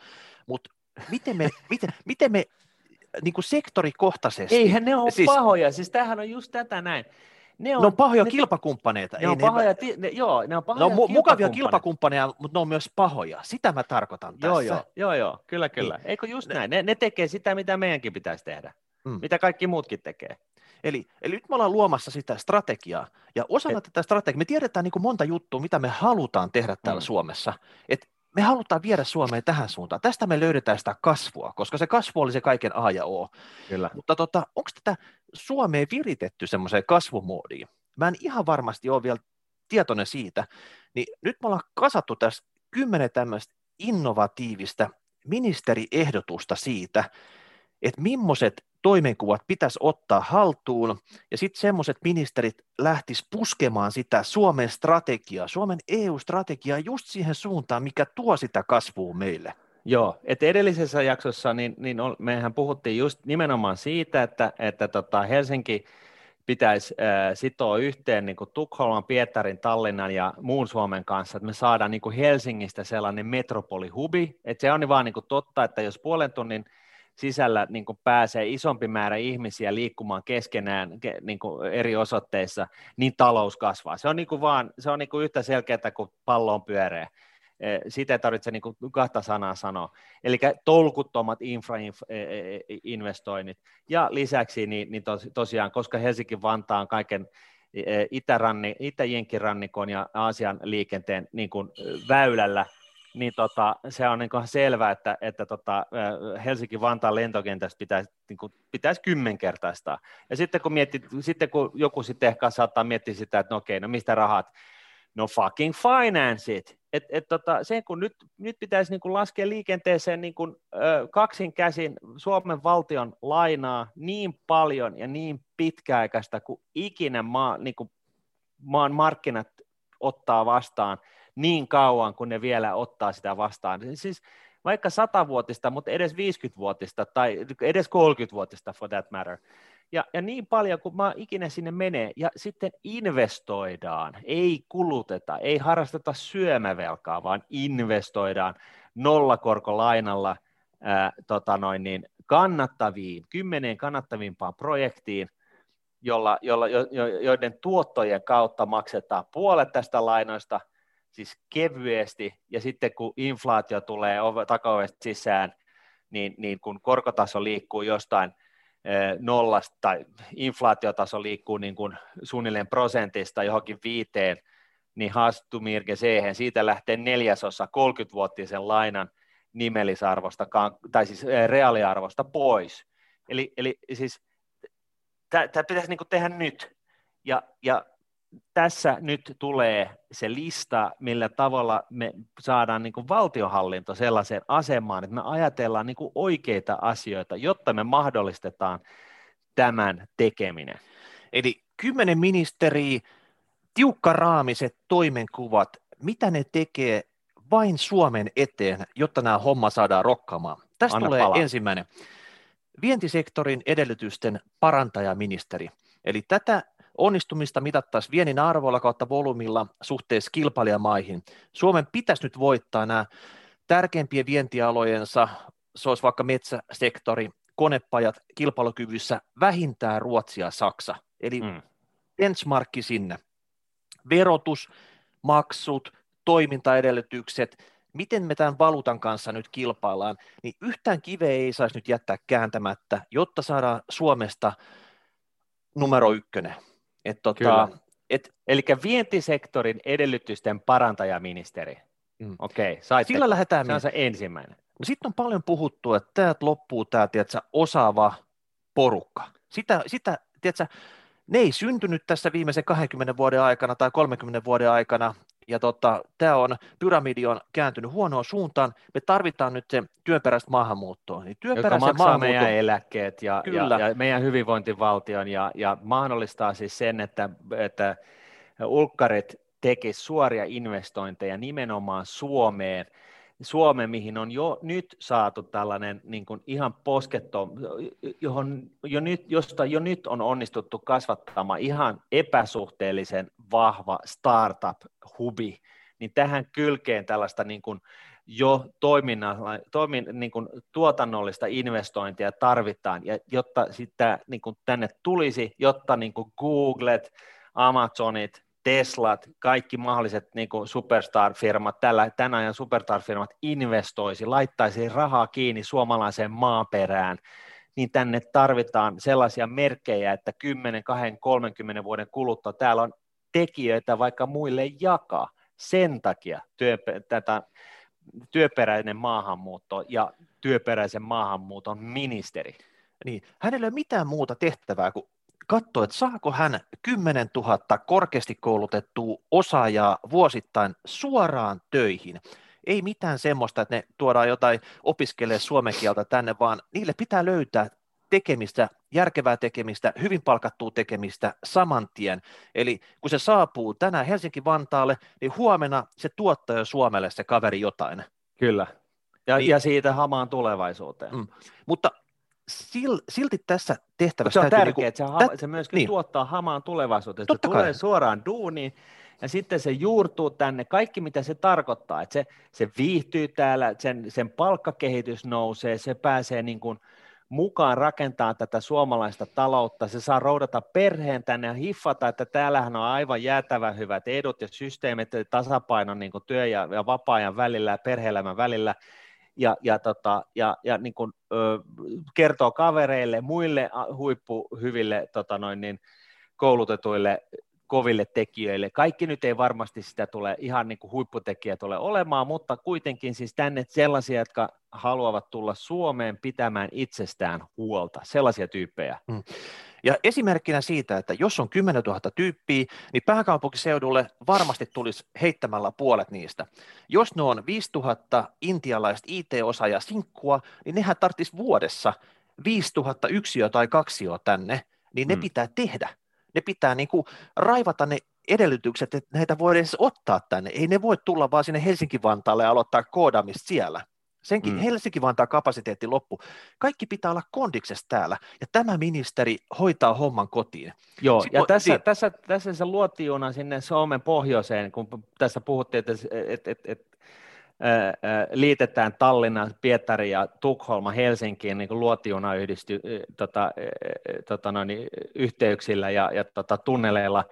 B: mutta miten me, miten, miten me niin kuin sektorikohtaisesti...
A: Eihän ne ole siis, pahoja, siis tämähän on just tätä näin.
B: Ne on, ne on pahoja ne, kilpakumppaneita.
A: Ne, on pahoja, ne, ne, joo, ne on pahoja
B: ne on mukavia kilpakumppaneja, mutta ne on myös pahoja. Sitä mä tarkoitan
A: joo,
B: tässä.
A: Joo, joo, joo kyllä, kyllä. Niin. Eikö just näin? Ne, ne tekee sitä, mitä meidänkin pitäisi tehdä. Mm. Mitä kaikki muutkin tekee.
B: Eli, eli nyt me ollaan luomassa sitä strategiaa, ja osana Et... tätä strategiaa, me tiedetään niin kuin monta juttua, mitä me halutaan tehdä täällä mm. Suomessa, että me halutaan viedä Suomeen tähän suuntaan. Tästä me löydetään sitä kasvua, koska se kasvu oli se kaiken A ja O.
A: Kyllä.
B: Mutta tota, onko tätä Suomeen viritetty semmoiseen kasvumoodiin? Mä en ihan varmasti ole vielä tietoinen siitä. Niin nyt me ollaan kasattu tässä kymmenen tämmöistä innovatiivista ministeriehdotusta siitä, että millaiset toimenkuvat pitäisi ottaa haltuun, ja sitten semmoiset ministerit lähtis puskemaan sitä Suomen strategiaa, Suomen EU-strategiaa just siihen suuntaan, mikä tuo sitä kasvua meille.
A: Joo, että edellisessä jaksossa niin, niin mehän puhuttiin just nimenomaan siitä, että, että tota Helsinki pitäisi äh, sitoa yhteen niin kuin Tukholman, Pietarin, Tallinnan ja muun Suomen kanssa, että me saadaan niin kuin Helsingistä sellainen metropolihubi, että se on niin vaan niin kuin totta, että jos puolen tunnin sisällä niin kuin pääsee isompi määrä ihmisiä liikkumaan keskenään niin kuin eri osoitteissa, niin talous kasvaa. Se on, niin kuin vaan, se on niin kuin yhtä selkeää kuin pallo on pyöreä. E, sitä ei tarvitse niin kuin kahta sanaa sanoa. Eli tolkuttomat infrainvestoinnit. Ja lisäksi niin, niin tos, tosiaan, koska Helsinki-Vantaa on kaiken e, Itä-ranni, Itä-Jenkkirannikon ja Aasian liikenteen niin kuin väylällä, niin tota, se on niin selvää, että, että tota, Helsinki-Vantaan lentokentästä pitäisi, niin kuin, pitäisi kymmenkertaistaa. Ja sitten kun, mietti, sitten kun joku sitten ehkä saattaa miettiä sitä, että no okei, no mistä rahat? No fucking finance it. Et, et tota, se, kun nyt, nyt pitäisi niin kuin laskea liikenteeseen niin ö, kaksin käsin Suomen valtion lainaa niin paljon ja niin pitkäaikaista kuin ikinä maa, niin kuin maan markkinat ottaa vastaan – niin kauan, kun ne vielä ottaa sitä vastaan. Siis vaikka satavuotista, mutta edes 50-vuotista tai edes 30-vuotista for that matter, Ja, ja niin paljon kuin mä ikinä sinne menee, ja sitten investoidaan, ei kuluteta, ei harrasteta syömävelkaa, vaan investoidaan nollakorkolainalla ää, tota noin, niin kannattaviin, kymmeneen kannattavimpaan projektiin, jolla, jolla, jo, jo, joiden tuottojen kautta maksetaan puolet tästä lainoista, siis kevyesti, ja sitten kun inflaatio tulee takaovesta sisään, niin, niin kun korkotaso liikkuu jostain nollasta tai inflaatiotaso liikkuu niin kuin suunnilleen prosentista johonkin viiteen, niin haastumirke siihen, siitä lähtee neljäsosa 30-vuottisen lainan nimellisarvosta, tai siis reaaliarvosta pois. Eli, eli siis tämä pitäisi niin tehdä nyt, ja, ja tässä nyt tulee se lista, millä tavalla me saadaan niin kuin valtiohallinto sellaiseen asemaan, että me ajatellaan niin kuin oikeita asioita, jotta me mahdollistetaan tämän tekeminen.
B: Eli kymmenen ministeriä, tiukkaraamiset toimenkuvat, mitä ne tekee vain Suomen eteen, jotta nämä homma saadaan rokkamaan. Tästä Anna tulee palaa. ensimmäinen. Vientisektorin edellytysten parantajaministeri. Eli tätä Onnistumista mitattaisiin viennin arvolla kautta volyymilla suhteessa kilpailijamaihin. Suomen pitäisi nyt voittaa nämä tärkeimpien vientialojensa, se olisi vaikka metsäsektori, konepajat kilpailukyvyssä vähintään Ruotsi ja Saksa. Eli mm. benchmarkki sinne. Verotus, maksut, toimintaedellytykset, miten me tämän valuutan kanssa nyt kilpaillaan, niin yhtään kiveä ei saisi nyt jättää kääntämättä, jotta saadaan Suomesta numero ykkönen.
A: Et tota, et, Eli vientisektorin edellytysten parantajaministeri. Mm. Okei, okay,
B: Sillä lähdetään.
A: Se on se ensimmäinen.
B: No Sitten on paljon puhuttu, että täältä loppuu tämä tiedätkö, osaava porukka. Sitä, sitä tiedätkö, ne ei syntynyt tässä viimeisen 20 vuoden aikana tai 30 vuoden aikana, ja tota, tämä on, pyramidi on kääntynyt huonoon suuntaan, me tarvitaan nyt se työperäistä maahanmuuttoa.
A: Niin Joka maksaa meidän eläkkeet ja, ja, ja meidän hyvinvointivaltion ja, ja mahdollistaa siis sen, että, että ulkkarit tekisivät suoria investointeja nimenomaan Suomeen, Suomeen, mihin on jo nyt saatu tällainen niin kuin ihan posketto, johon jo nyt, josta jo nyt on onnistuttu kasvattamaan ihan epäsuhteellisen vahva startup-hubi, niin tähän kylkeen tällaista niin kuin jo toimin, niin kuin tuotannollista investointia tarvitaan, ja jotta sitä niin kuin tänne tulisi, jotta niin kuin Googlet, Amazonit, Teslat, kaikki mahdolliset niin kuin superstar-firmat, tällä, tämän ajan superstar-firmat investoisi, laittaisi rahaa kiinni suomalaiseen maaperään, niin tänne tarvitaan sellaisia merkkejä, että 10, 20, 30 vuoden kuluttua täällä on tekijöitä vaikka muille jakaa. Sen takia työ, tätä työperäinen maahanmuutto ja työperäisen maahanmuuton ministeri.
B: Niin, hänellä ei ole mitään muuta tehtävää kuin katsoa, että saako hän 10 000 korkeasti koulutettua osaajaa vuosittain suoraan töihin. Ei mitään semmoista, että ne tuodaan jotain opiskelee suomen kieltä tänne, vaan niille pitää löytää tekemistä, järkevää tekemistä, hyvin palkattua tekemistä saman tien. Eli kun se saapuu tänään Helsinki-Vantaalle, niin huomenna se tuottaa jo Suomelle se kaveri jotain.
A: Kyllä. Ja, niin, ja siitä hamaan tulevaisuuteen. Mm.
B: Mutta silti tässä tehtävässä...
A: se on tärkeää, niinku, että se, ha- se myöskin niin. tuottaa hamaan tulevaisuuteen. Se tulee kai. suoraan duuniin ja sitten se juurtuu tänne, kaikki mitä se tarkoittaa, että se, se viihtyy täällä, sen, sen palkkakehitys nousee, se pääsee niin kuin mukaan rakentaa tätä suomalaista taloutta, se saa roudata perheen tänne ja hiffata, että täällähän on aivan jäätävän hyvät edut ja systeemit, tasapainon niin kuin työ- ja, ja vapaa-ajan välillä ja perhe-elämän välillä, ja, ja, tota, ja, ja niin kuin, ö, kertoo kavereille, muille huippuhyville tota noin, niin, koulutetuille koville tekijöille. Kaikki nyt ei varmasti sitä tule, ihan niin kuin huipputekijät ole olemaan, mutta kuitenkin siis tänne sellaisia, jotka haluavat tulla Suomeen pitämään itsestään huolta, sellaisia tyyppejä. Mm.
B: Ja esimerkkinä siitä, että jos on 10 000 tyyppiä, niin pääkaupunkiseudulle varmasti tulisi heittämällä puolet niistä. Jos ne on 5 000 intialaista IT-osaajaa sinkkua, niin nehän tarvitsisi vuodessa 5 000 yksiö tai kaksio tänne, niin ne mm. pitää tehdä. Ne pitää niin kuin raivata ne edellytykset, että näitä voi edes ottaa tänne. Ei ne voi tulla vaan sinne Helsinki-Vantaalle ja aloittaa koodaamista siellä. Senkin mm. Helsinki-Vantaan kapasiteetti loppu. Kaikki pitää olla kondiksessa täällä, ja tämä ministeri hoitaa homman kotiin.
A: Joo, Sitten ja tässä, si- tässä, tässä se luotiuna sinne Suomen pohjoiseen, kun tässä puhuttiin, että et, et, et, liitetään Tallinna, Pietari ja Tukholma Helsinkiin niin luotiuna yhdisty, tota, tota noin, yhteyksillä ja, ja tota, tunneleilla,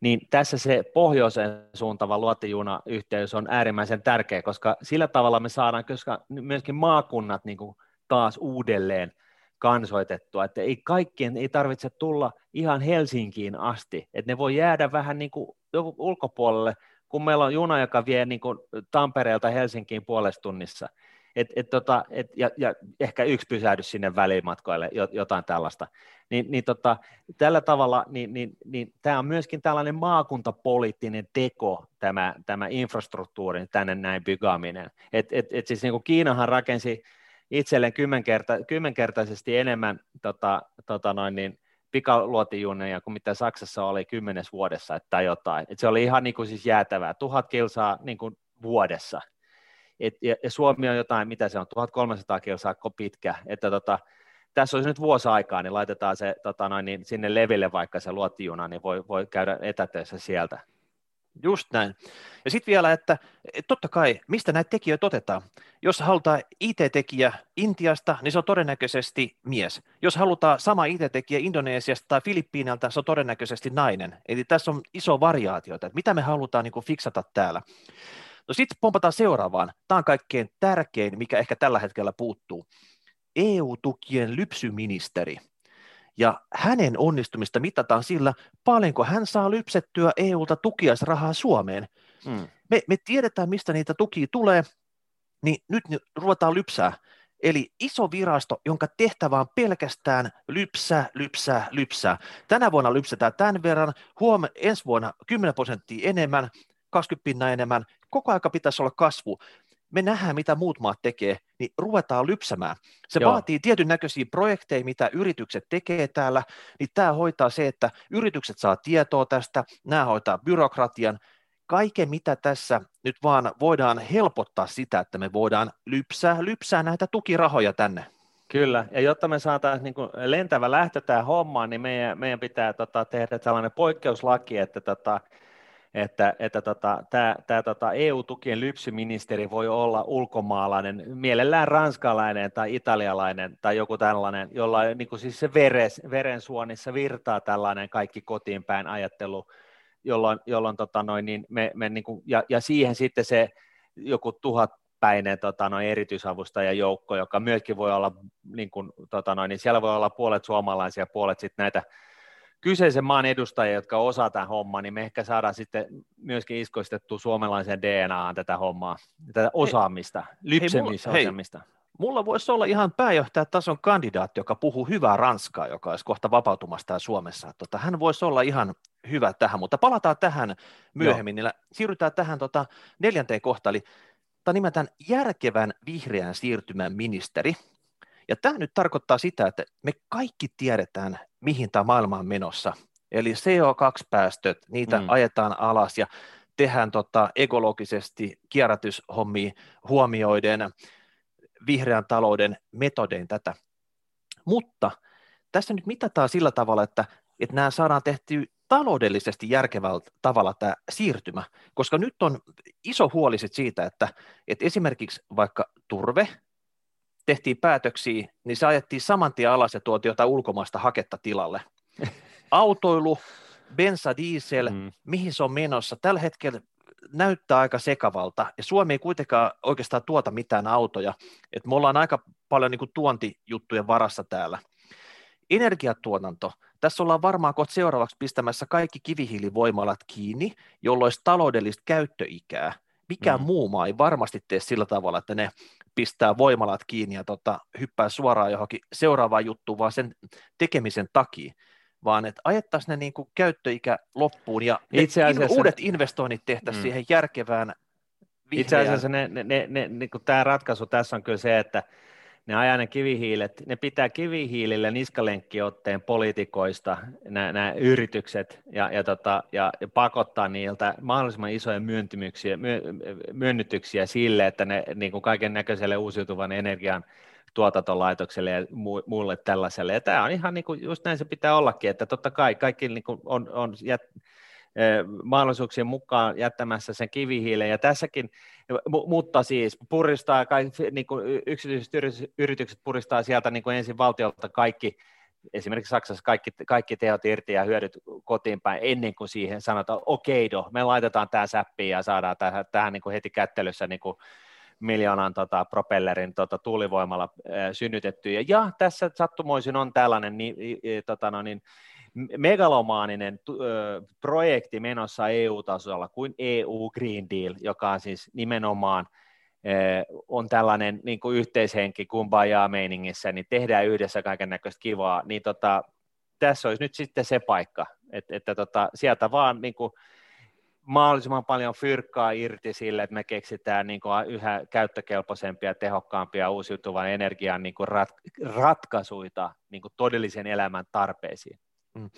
A: niin tässä se pohjoisen suuntava luotijuna-yhteys on äärimmäisen tärkeä, koska sillä tavalla me saadaan myöskin maakunnat niin kuin taas uudelleen kansoitettua, että ei kaikkien ei tarvitse tulla ihan Helsinkiin asti, että ne voi jäädä vähän niin kuin ulkopuolelle, kun meillä on juna, joka vie niin kuin Tampereelta Helsinkiin puolesta tunnissa, et, et tota, et, ja, ja ehkä yksi pysähdys sinne välimatkoille, jotain tällaista. Niin, niin tota, tällä tavalla niin, niin, niin tämä on myöskin tällainen maakuntapoliittinen teko, tämä, tämä infrastruktuurin tänne näin bygaaminen. Et, et, et siis niin kuin Kiinahan rakensi itselleen kymmenkerta, kymmenkertaisesti enemmän tota, tota noin, niin, pikaluotijuneja kuin mitä Saksassa oli kymmenes vuodessa että jotain. Et se oli ihan niin kuin siis jäätävää, tuhat kilsaa niin kuin vuodessa – et, ja, ja Suomi on jotain, mitä se on, 1300 kilsaa pitkä, että tota, tässä olisi nyt vuosi aikaa, niin laitetaan se tota noin, niin sinne leville vaikka se luotijuna, niin voi, voi käydä etätöissä sieltä.
B: Just näin. Ja sitten vielä, että totta kai, mistä näitä tekijöitä otetaan? Jos halutaan IT-tekijä Intiasta, niin se on todennäköisesti mies. Jos halutaan sama IT-tekijä Indonesiasta tai Filippiinalta, se on todennäköisesti nainen. Eli tässä on iso variaatio, että mitä me halutaan niin kuin fiksata täällä. No sitten pompataan seuraavaan. Tämä on kaikkein tärkein, mikä ehkä tällä hetkellä puuttuu. EU-tukien lypsyministeri. Ja hänen onnistumista mitataan sillä, paljonko hän saa lypsettyä EUlta tukiaisrahaa Suomeen. Hmm. Me, me tiedetään, mistä niitä tukia tulee, niin nyt ruvetaan lypsää. Eli iso virasto, jonka tehtävä on pelkästään lypsää, lypsää, lypsää. Tänä vuonna lypsetään tämän verran, huomenna ensi vuonna 10 prosenttia enemmän, 20 pinnaa enemmän, koko aika pitäisi olla kasvu. Me nähdään, mitä muut maat tekee, niin ruvetaan lypsämään. Se Joo. vaatii tietyn näköisiä projekteja, mitä yritykset tekee täällä, niin tämä hoitaa se, että yritykset saa tietoa tästä, nämä hoitaa byrokratian, kaiken mitä tässä nyt vaan voidaan helpottaa sitä, että me voidaan lypsää, lypsää näitä tukirahoja tänne.
A: Kyllä, ja jotta me saataisiin niin lentävä lähtö tähän hommaan, niin meidän, meidän pitää tota, tehdä sellainen poikkeuslaki, että tota, että, että tota, tämä, tota EU-tukien lypsyministeri voi olla ulkomaalainen, mielellään ranskalainen tai italialainen tai joku tällainen, jolla niin kuin siis se veres, verensuonissa virtaa tällainen kaikki kotiin päin ajattelu, jolloin, jolloin tota noin, niin me, me niin kuin, ja, ja siihen sitten se joku tuhat päinen tota, noin erityisavustajajoukko, joka myöskin voi olla, niin kuin, tota, noin, niin siellä voi olla puolet suomalaisia, puolet sitten näitä kyseisen maan edustajia, jotka osaa tämän homman, niin me ehkä saadaan sitten myöskin iskoistettua suomalaisen DNAan tätä hommaa, tätä osaamista, lypsemisosaamista.
B: Mulla voisi olla ihan pääjohtajatason kandidaatti, joka puhuu hyvää ranskaa, joka olisi kohta vapautumassa täällä Suomessa. Tota, hän voisi olla ihan hyvä tähän, mutta palataan tähän myöhemmin. Joo. Siirrytään tähän tota, neljänteen kohtaan, eli nimetään järkevän vihreän siirtymän ministeri. Ja tämä nyt tarkoittaa sitä, että me kaikki tiedetään, mihin tämä maailma on menossa. Eli CO2-päästöt, niitä mm. ajetaan alas ja tehdään tota ekologisesti kierrätyshommia huomioiden vihreän talouden metodein tätä. Mutta tässä nyt mitataan sillä tavalla, että, että nämä saadaan tehty taloudellisesti järkevällä tavalla tämä siirtymä, koska nyt on iso huoli siitä, että, että esimerkiksi vaikka turve tehtiin päätöksiä, niin se ajettiin saman tien alas ja tuotiin jotain ulkomaista haketta tilalle. Autoilu, bensa, diesel, mm. mihin se on menossa, tällä hetkellä näyttää aika sekavalta, ja Suomi ei kuitenkaan oikeastaan tuota mitään autoja, että me ollaan aika paljon niin kuin tuontijuttujen varassa täällä. Energiatuotanto, tässä ollaan varmaan kohta seuraavaksi pistämässä kaikki kivihiilivoimalat kiinni, jolloin olisi taloudellista käyttöikää. Mikään mm. muu maa ei varmasti tee sillä tavalla, että ne pistää voimalat kiinni ja tota, hyppää suoraan johonkin seuraavaan juttuun, vaan sen tekemisen takia vaan että ajettaisiin ne niin kuin käyttöikä loppuun ja Itse asiassa, uudet investoinnit tehtäisiin mm. siihen järkevään
A: vihreään. Itse asiassa ne, ne, ne, ne, niin tämä ratkaisu tässä on kyllä se, että ne ajaa ne kivihiilet, ne pitää kivihiilillä niskalenkkiotteen poliitikoista nämä yritykset ja, ja, tota, ja, ja pakottaa niiltä mahdollisimman isoja myöntyksiä, myö, myönnytyksiä sille, että ne niin kuin kaiken näköiselle uusiutuvan energian tuotantolaitokselle ja muulle tällaiselle. Ja tämä on ihan niin kuin, just näin se pitää ollakin, että totta kai kaikki niin kuin on, on jät, mahdollisuuksien mukaan jättämässä sen kivihiilen. Ja tässäkin, mutta siis puristaa, niin kuin yksityiset yritykset puristaa sieltä niin kuin ensin valtiolta kaikki, esimerkiksi Saksassa kaikki, kaikki teot irti ja hyödyt kotiin päin ennen kuin siihen sanotaan, okei, okay, me laitetaan tämä säppiin ja saadaan tähän, tähän niin kuin heti kättelyssä niin kuin miljoonan tota, propellerin tota, tuulivoimalla äh, synnytetty. Ja, ja tässä sattumoisin on tällainen niin, tota, no, niin, megalomaaninen projekti menossa EU-tasolla kuin EU Green Deal, joka on siis nimenomaan on tällainen niin kuin yhteishenki kumbajaa meiningissä, niin tehdään yhdessä kaiken näköistä kivaa, niin tota, tässä olisi nyt sitten se paikka, että, että tota, sieltä vaan niin kuin, mahdollisimman paljon fyrkkaa irti sille, että me keksitään niin kuin yhä käyttökelpoisempia, tehokkaampia uusiutuvan energian niin kuin rat, ratkaisuita niin kuin todellisen elämän tarpeisiin. Mm.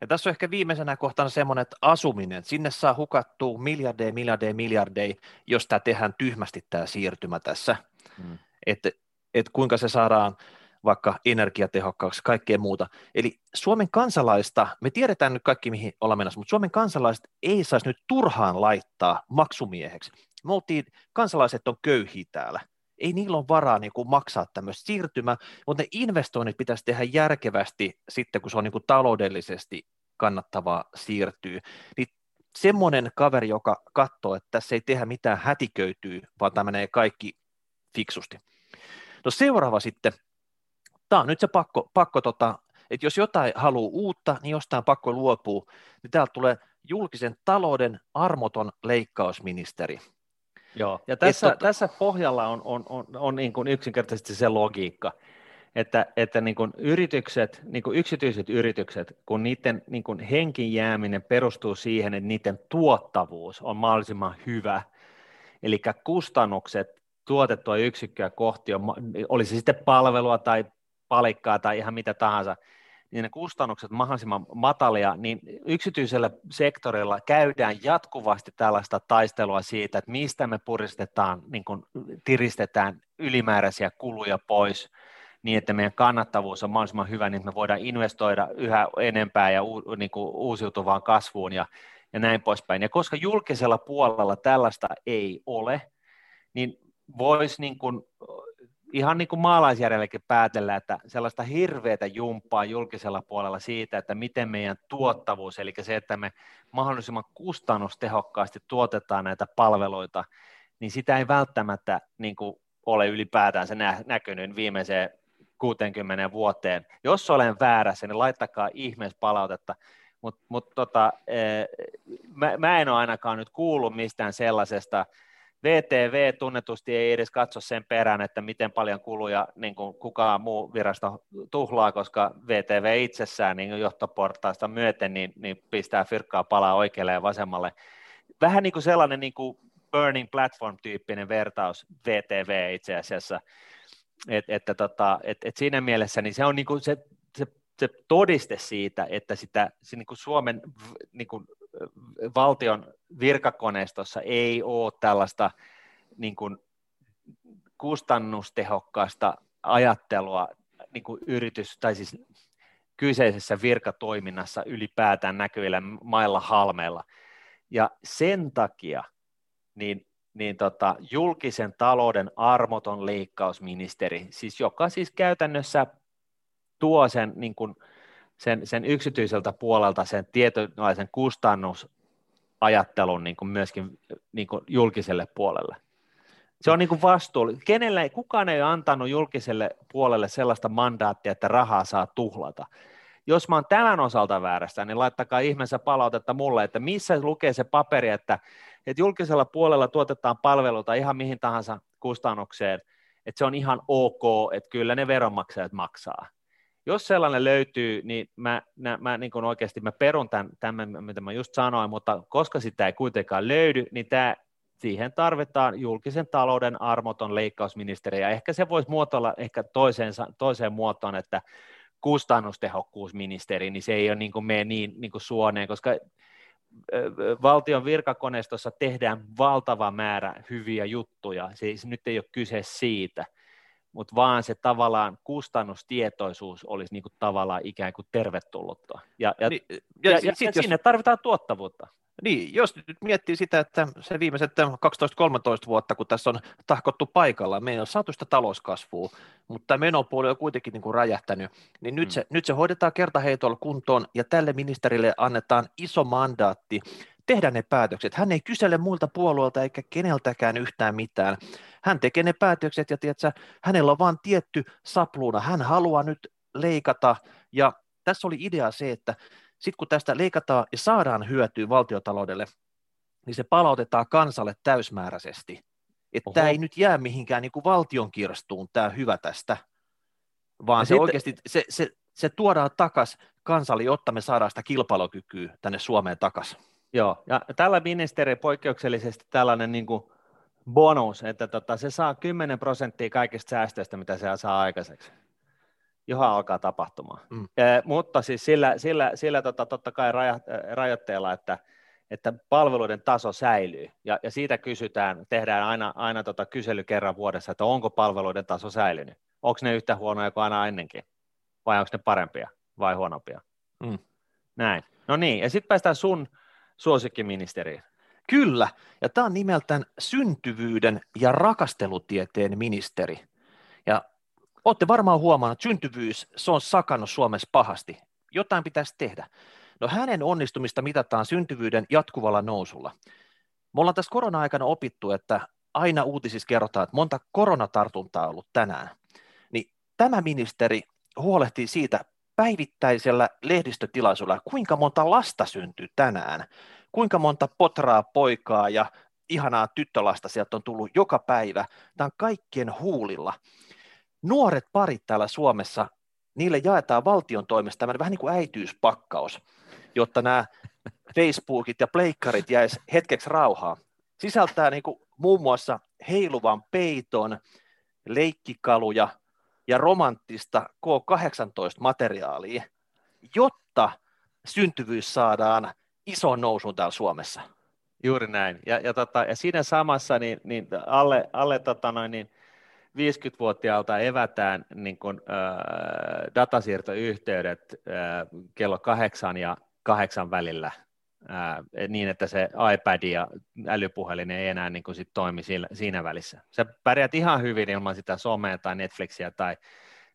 B: Ja tässä on ehkä viimeisenä kohtana semmoinen, että asuminen, sinne saa hukattua miljardeja, miljardeja, miljardeja, jos tämä tehdään tyhmästi tämä siirtymä tässä, mm. että et kuinka se saadaan vaikka energiatehokkaaksi, kaikkea muuta. Eli Suomen kansalaista, me tiedetään nyt kaikki mihin ollaan menossa, mutta Suomen kansalaiset ei saisi nyt turhaan laittaa maksumieheksi. Me oltiin, kansalaiset on köyhiä täällä, ei niillä ole varaa niin kuin maksaa tämmöistä siirtymää, mutta ne investoinnit pitäisi tehdä järkevästi sitten, kun se on niin kuin taloudellisesti kannattavaa siirtyä. Niin semmoinen kaveri, joka katsoo, että tässä ei tehdä mitään hätiköityä, vaan tämä menee kaikki fiksusti. No seuraava sitten, tämä on nyt se pakko, pakko tota, että jos jotain haluaa uutta, niin jostain pakko luopuu, niin täältä tulee julkisen talouden armoton leikkausministeri.
A: Joo, ja tässä, tot... tässä pohjalla on, on, on, on niin kuin yksinkertaisesti se logiikka, että, että niin kuin yritykset, niin kuin yksityiset yritykset, kun niiden niin kuin henkin jääminen perustuu siihen, että niiden tuottavuus on mahdollisimman hyvä, eli kustannukset tuotettua yksikköä kohti, on, oli se sitten palvelua tai palikkaa tai ihan mitä tahansa, niin ne kustannukset mahdollisimman matalia, niin yksityisellä sektorilla käydään jatkuvasti tällaista taistelua siitä, että mistä me puristetaan, niin kuin tiristetään ylimääräisiä kuluja pois, niin että meidän kannattavuus on mahdollisimman hyvä, niin me voidaan investoida yhä enempää ja u, niin kuin uusiutuvaan kasvuun ja, ja näin poispäin. Ja koska julkisella puolella tällaista ei ole, niin voisi niin kuin ihan niin kuin maalaisjärjellekin päätellä, että sellaista hirveätä jumppaa julkisella puolella siitä, että miten meidän tuottavuus, eli se, että me mahdollisimman kustannustehokkaasti tuotetaan näitä palveluita, niin sitä ei välttämättä niin kuin ole ylipäätään se nä- näkynyt viimeiseen 60 vuoteen. Jos olen väärässä, niin laittakaa ihmeessä palautetta, mutta mut tota, eh, mä, mä en ole ainakaan nyt kuullut mistään sellaisesta, VTV tunnetusti ei edes katso sen perään, että miten paljon kuluja niin kuin kukaan muu virasto tuhlaa, koska VTV itsessään niin johtoportaista myöten niin, niin pistää fyrkkaa palaa oikealle ja vasemmalle. Vähän niin kuin sellainen niin kuin Burning Platform-tyyppinen vertaus VTV itse asiassa, et, että tota, et, et siinä mielessä niin se on niin kuin se, se, se todiste siitä, että sitä, se niin kuin Suomen niin kuin valtion virkakoneistossa ei ole tällaista niin kuin kustannustehokkaasta ajattelua niin kuin yritys, tai siis kyseisessä virkatoiminnassa ylipäätään näkyvillä mailla halmeilla. Ja sen takia niin, niin tota, julkisen talouden armoton leikkausministeri, siis joka siis käytännössä tuo sen niin kuin, sen, sen yksityiseltä puolelta sen tietynlaisen kustannusajattelun niin kuin myöskin niin kuin julkiselle puolelle. Se on niin kuin vastuullinen. Kenelle, kukaan ei ole antanut julkiselle puolelle sellaista mandaattia, että rahaa saa tuhlata. Jos mä oon tämän osalta väärässä, niin laittakaa ihmeessä palautetta mulle, että missä lukee se paperi, että, että julkisella puolella tuotetaan palveluita ihan mihin tahansa kustannukseen, että se on ihan ok, että kyllä ne veronmaksajat maksaa jos sellainen löytyy, niin mä, mä, mä niin kuin oikeasti mä perun tämän, tämän, mitä mä just sanoin, mutta koska sitä ei kuitenkaan löydy, niin tämä siihen tarvitaan julkisen talouden armoton leikkausministeri, ja ehkä se voisi muotoilla ehkä toiseen, toiseen muotoon, että kustannustehokkuusministeri, niin se ei ole niin kuin mene niin, niin kuin suoneen, koska valtion virkakoneistossa tehdään valtava määrä hyviä juttuja, siis nyt ei ole kyse siitä, mutta vaan se tavallaan kustannustietoisuus olisi niin kuin tavallaan ikään kuin tervetullutta. Ja, ja, niin, ja, ja, ja, ja sinne jos... tarvitaan tuottavuutta.
B: Niin, jos nyt miettii sitä, että se viimeiset 12-13 vuotta, kun tässä on tahkottu paikalla, me ei ole saatu sitä talouskasvua, mutta tämä menopuoli on kuitenkin niin kuin räjähtänyt, niin nyt, mm. se, nyt se hoidetaan kertaheitolla kuntoon ja tälle ministerille annetaan iso mandaatti tehdä ne päätökset. Hän ei kysele muilta puolueilta eikä keneltäkään yhtään mitään. Hän tekee ne päätökset ja tiedätkö, hänellä on vain tietty sapluuna. Hän haluaa nyt leikata ja tässä oli idea se, että sitten kun tästä leikataan ja saadaan hyötyä valtiotaloudelle, niin se palautetaan kansalle täysmääräisesti. Että tämä ei nyt jää mihinkään niin kuin valtion kirstuun, tämä hyvä tästä, vaan ja se sitten... oikeasti se, se, se tuodaan takaisin kansalle, jotta me saadaan sitä kilpailukykyä tänne Suomeen takaisin.
A: Joo, ja tällä ministeri poikkeuksellisesti tällainen niin kuin bonus, että tota, se saa 10 prosenttia kaikista säästöistä, mitä se saa aikaiseksi johon alkaa tapahtumaan. Mm. E, mutta siis sillä, sillä, sillä tota, totta kai raja, rajoitteella, että, että palveluiden taso säilyy, ja, ja siitä kysytään, tehdään aina, aina tota kysely kerran vuodessa, että onko palveluiden taso säilynyt, onko ne yhtä huonoja kuin aina ennenkin, vai onko ne parempia vai huonompia. Mm. Näin. No niin, ja sitten päästään sun suosikkiministeriin.
B: Kyllä, ja tämä on nimeltään syntyvyyden ja rakastelutieteen ministeri. Ja Olette varmaan huomannut, että syntyvyys, se on sakannut Suomessa pahasti. Jotain pitäisi tehdä. No hänen onnistumista mitataan syntyvyyden jatkuvalla nousulla. Me ollaan tässä korona-aikana opittu, että aina uutisissa kerrotaan, että monta koronatartuntaa on ollut tänään. Niin tämä ministeri huolehtii siitä päivittäisellä lehdistötilaisuudella, kuinka monta lasta syntyy tänään, kuinka monta potraa poikaa ja ihanaa tyttölasta sieltä on tullut joka päivä. Tämä on kaikkien huulilla nuoret parit täällä Suomessa, niille jaetaan valtion toimesta tämmöinen vähän niin kuin äityyspakkaus, jotta nämä Facebookit ja pleikkarit jäisi hetkeksi rauhaa. Sisältää niin kuin muun muassa heiluvan peiton, leikkikaluja ja romanttista K18-materiaalia, jotta syntyvyys saadaan ison nousun täällä Suomessa.
A: Juuri näin. Ja, ja, tota, ja siinä samassa niin, niin alle, alle tota noin, niin 50-vuotiaalta evätään niin kuin, äh, datasiirtoyhteydet äh, kello kahdeksan ja kahdeksan välillä äh, niin, että se iPad ja älypuhelin ei enää niin kuin sit toimi siinä, siinä välissä. Sä pärjät ihan hyvin ilman sitä somea tai Netflixiä tai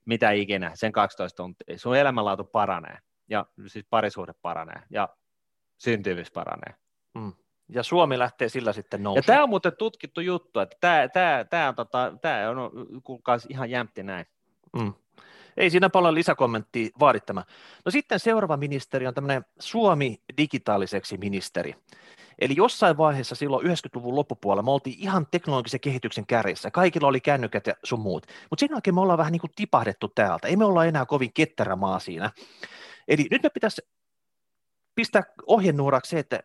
A: mitä ikinä, sen 12 tuntia. Sun elämänlaatu paranee ja siis parisuhde paranee ja syntyvyys paranee. Mm.
B: Ja Suomi lähtee sillä sitten nousuun.
A: Ja tämä on muuten tutkittu juttu, että tämä, tämä, tämä, on, tota, tämä on kuulkaas ihan jämpti näin. Mm.
B: Ei siinä paljon lisäkommenttia vaadittama. No sitten seuraava ministeri on tämmöinen Suomi digitaaliseksi ministeri. Eli jossain vaiheessa silloin 90-luvun loppupuolella me oltiin ihan teknologisen kehityksen kärjessä. Kaikilla oli kännykät ja sun muut. Mutta sen jälkeen me ollaan vähän niin kuin tipahdettu täältä. Ei me olla enää kovin ketterä maa siinä. Eli nyt me pitäisi pistää ohjenuoraksi se, että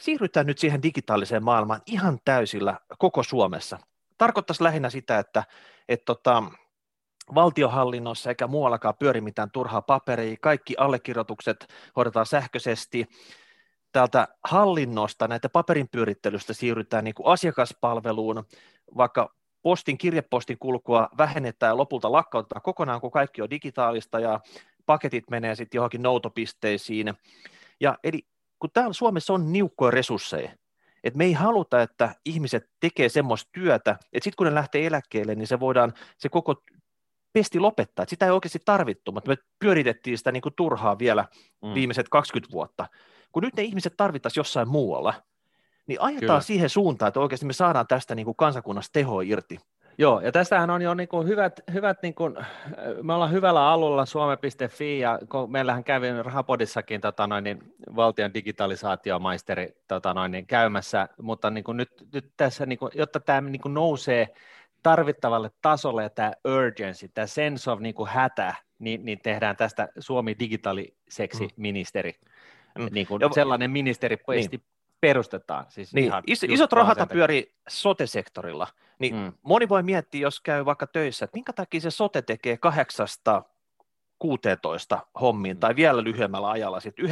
B: siirrytään nyt siihen digitaaliseen maailmaan ihan täysillä koko Suomessa. Tarkoittaisi lähinnä sitä, että, että tota, valtiohallinnossa eikä muuallakaan pyöri mitään turhaa paperia, kaikki allekirjoitukset hoidetaan sähköisesti, täältä hallinnosta, näitä paperin pyörittelystä siirrytään niin kuin asiakaspalveluun, vaikka postin, kirjepostin kulkua vähennetään ja lopulta lakkautetaan kokonaan, kun kaikki on digitaalista ja paketit menee sitten johonkin noutopisteisiin. Ja eli kun täällä Suomessa on niukkoja resursseja, että me ei haluta, että ihmiset tekee semmoista työtä, että sitten kun ne lähtee eläkkeelle, niin se voidaan se koko pesti lopettaa, sitä ei oikeasti tarvittu, mutta me pyöritettiin sitä niin kuin turhaa vielä mm. viimeiset 20 vuotta. Kun nyt ne ihmiset tarvittaisiin jossain muualla, niin ajetaan Kyllä. siihen suuntaan, että oikeasti me saadaan tästä niin kuin kansakunnasta tehoa irti.
A: Joo, ja tässähän on jo niin kuin hyvät, hyvät niin kuin, me ollaan hyvällä alulla suome.fi, ja meillähän kävi Rahapodissakin tota noin, niin valtion digitalisaatiomaisteri tota noin, niin käymässä, mutta niin kuin nyt, nyt tässä, niin kuin, jotta tämä niin kuin nousee tarvittavalle tasolle, ja tämä urgency, tämä sense of niin kuin hätä, niin, niin tehdään tästä Suomi digitaaliseksi mm. ministeri, mm. Niin kuin, ja, sellainen ministeri niin perustetaan. Siis
B: niin, ihan is, isot rahat pyörii sote-sektorilla, niin mm. moni voi miettiä, jos käy vaikka töissä, että minkä takia se sote tekee kahdeksasta 16 hommiin mm. tai vielä lyhyemmällä ajalla sitten 9-15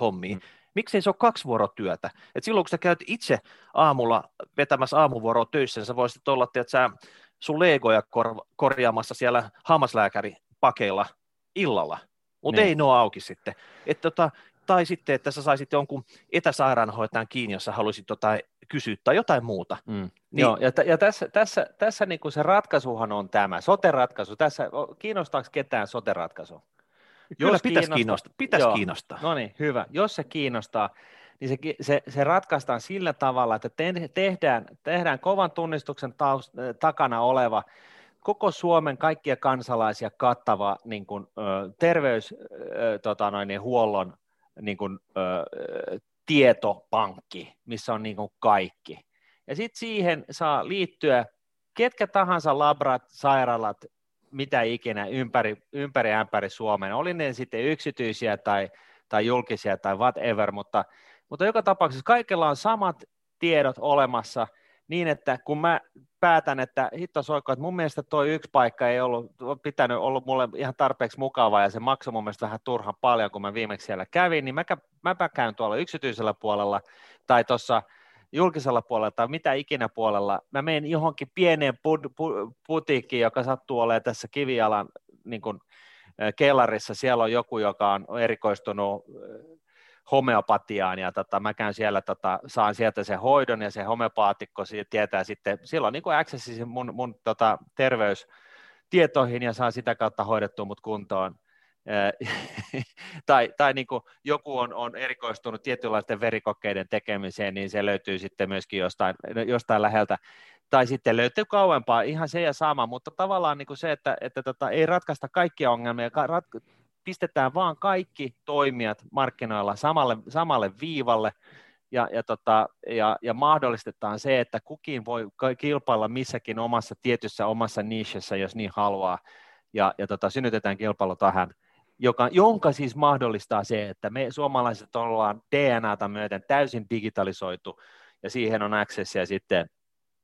B: hommiin. Mm. Miksei se ole kaksi vuorotyötä? Et silloin kun sä käyt itse aamulla vetämässä aamuvuoroa töissä, niin sä voisit olla, että sä sun legoja kor- korjaamassa siellä hammaslääkäri pakeilla illalla, mutta niin. ei ne ole auki sitten. Et tota, tai sitten, että sä saisit jonkun etäsairaanhoitajan kiinni, jos sä haluaisit jotain kysyä tai jotain muuta. Mm.
A: Niin. Joo, ja, t- ja tässä, tässä, tässä niin kuin se ratkaisuhan on tämä, sote-ratkaisu. Tässä, kiinnostaako ketään sote-ratkaisu?
B: Kyllä jos pitäisi kiinnostaa. Pitäisi joo, kiinnostaa.
A: No niin, hyvä. Jos se kiinnostaa, niin se, se, se ratkaistaan sillä tavalla, että te, tehdään, tehdään kovan tunnistuksen taust, takana oleva koko Suomen kaikkia kansalaisia kattava niin kuin, terveyshuollon tota noin, niin huollon niin kuin, ö, tietopankki, missä on niin kuin kaikki. Ja sitten siihen saa liittyä ketkä tahansa labrat, sairaalat, mitä ikinä ympäri, ympäri ämpäri Suomen, oli ne sitten yksityisiä tai, tai julkisia tai whatever, mutta, mutta joka tapauksessa kaikilla on samat tiedot olemassa niin, että kun mä päätän, että hitto soikko, että mun mielestä tuo yksi paikka ei ollut pitänyt ollut mulle ihan tarpeeksi mukava ja se maksoi mun mielestä vähän turhan paljon, kun mä viimeksi siellä kävin, niin mä, mäpä käyn tuolla yksityisellä puolella tai tuossa julkisella puolella tai mitä ikinä puolella, mä menen johonkin pieneen put, put, putiikkiin, joka sattuu olemaan tässä kivialan niin kuin, kellarissa, siellä on joku, joka on erikoistunut homeopatiaan ja tota, mä käyn siellä, tota, saan sieltä sen hoidon ja se homeopaatikko tietää sitten, silloin niin kuin accessi mun, mun tota, terveystietoihin ja saa sitä kautta hoidettua mut kuntoon. tai tai niin kuin joku on, on erikoistunut tietynlaisten verikokeiden tekemiseen, niin se löytyy sitten myöskin jostain, jostain läheltä. Tai sitten löytyy kauempaa, ihan se ja sama, mutta tavallaan niin kuin se, että, että tota, ei ratkaista kaikkia ongelmia, rat, pistetään vaan kaikki toimijat markkinoilla samalle, samalle viivalle ja, ja, tota, ja, ja mahdollistetaan se, että kukin voi kilpailla missäkin omassa tietyssä omassa nichessä, jos niin haluaa, ja, ja tota, synnytetään kilpailu tähän, joka, jonka siis mahdollistaa se, että me suomalaiset ollaan DNAta myöten täysin digitalisoitu, ja siihen on accessia sitten,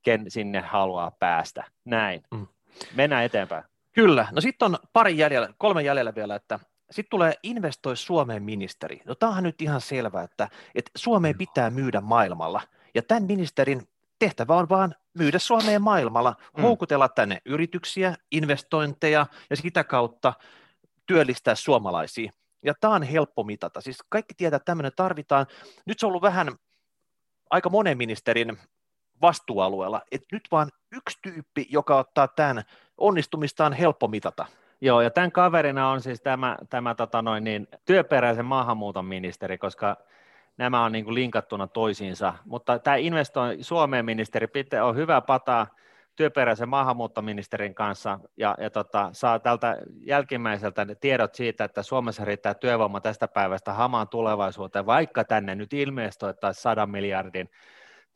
A: ken sinne haluaa päästä. Näin. Mm. Mennään eteenpäin.
B: Kyllä. No sitten on pari jäljellä, kolme jäljellä vielä, että sitten tulee investoi Suomeen ministeri. No tämähän nyt ihan selvää, että, että Suomeen pitää myydä maailmalla. Ja tämän ministerin tehtävä on vaan myydä Suomeen maailmalla, mm. houkutella tänne yrityksiä, investointeja ja sitä kautta työllistää suomalaisia. Ja tämä on helppo mitata. Siis kaikki tietää, että tämmöinen tarvitaan. Nyt se on ollut vähän aika monen ministerin vastuualueella, että nyt vaan yksi tyyppi, joka ottaa tämän onnistumista on helppo mitata.
A: Joo, ja tämän kaverina on siis tämä, tämä tota noin, niin, työperäisen maahanmuuton ministeri, koska nämä on niin kuin linkattuna toisiinsa. Mutta tämä investoi Suomeen ministeri pitää, on hyvä pataa työperäisen maahanmuuttoministerin kanssa ja, ja tota, saa tältä jälkimmäiseltä tiedot siitä, että Suomessa riittää työvoima tästä päivästä hamaan tulevaisuuteen, vaikka tänne nyt ilmestoittaisiin sadan miljardin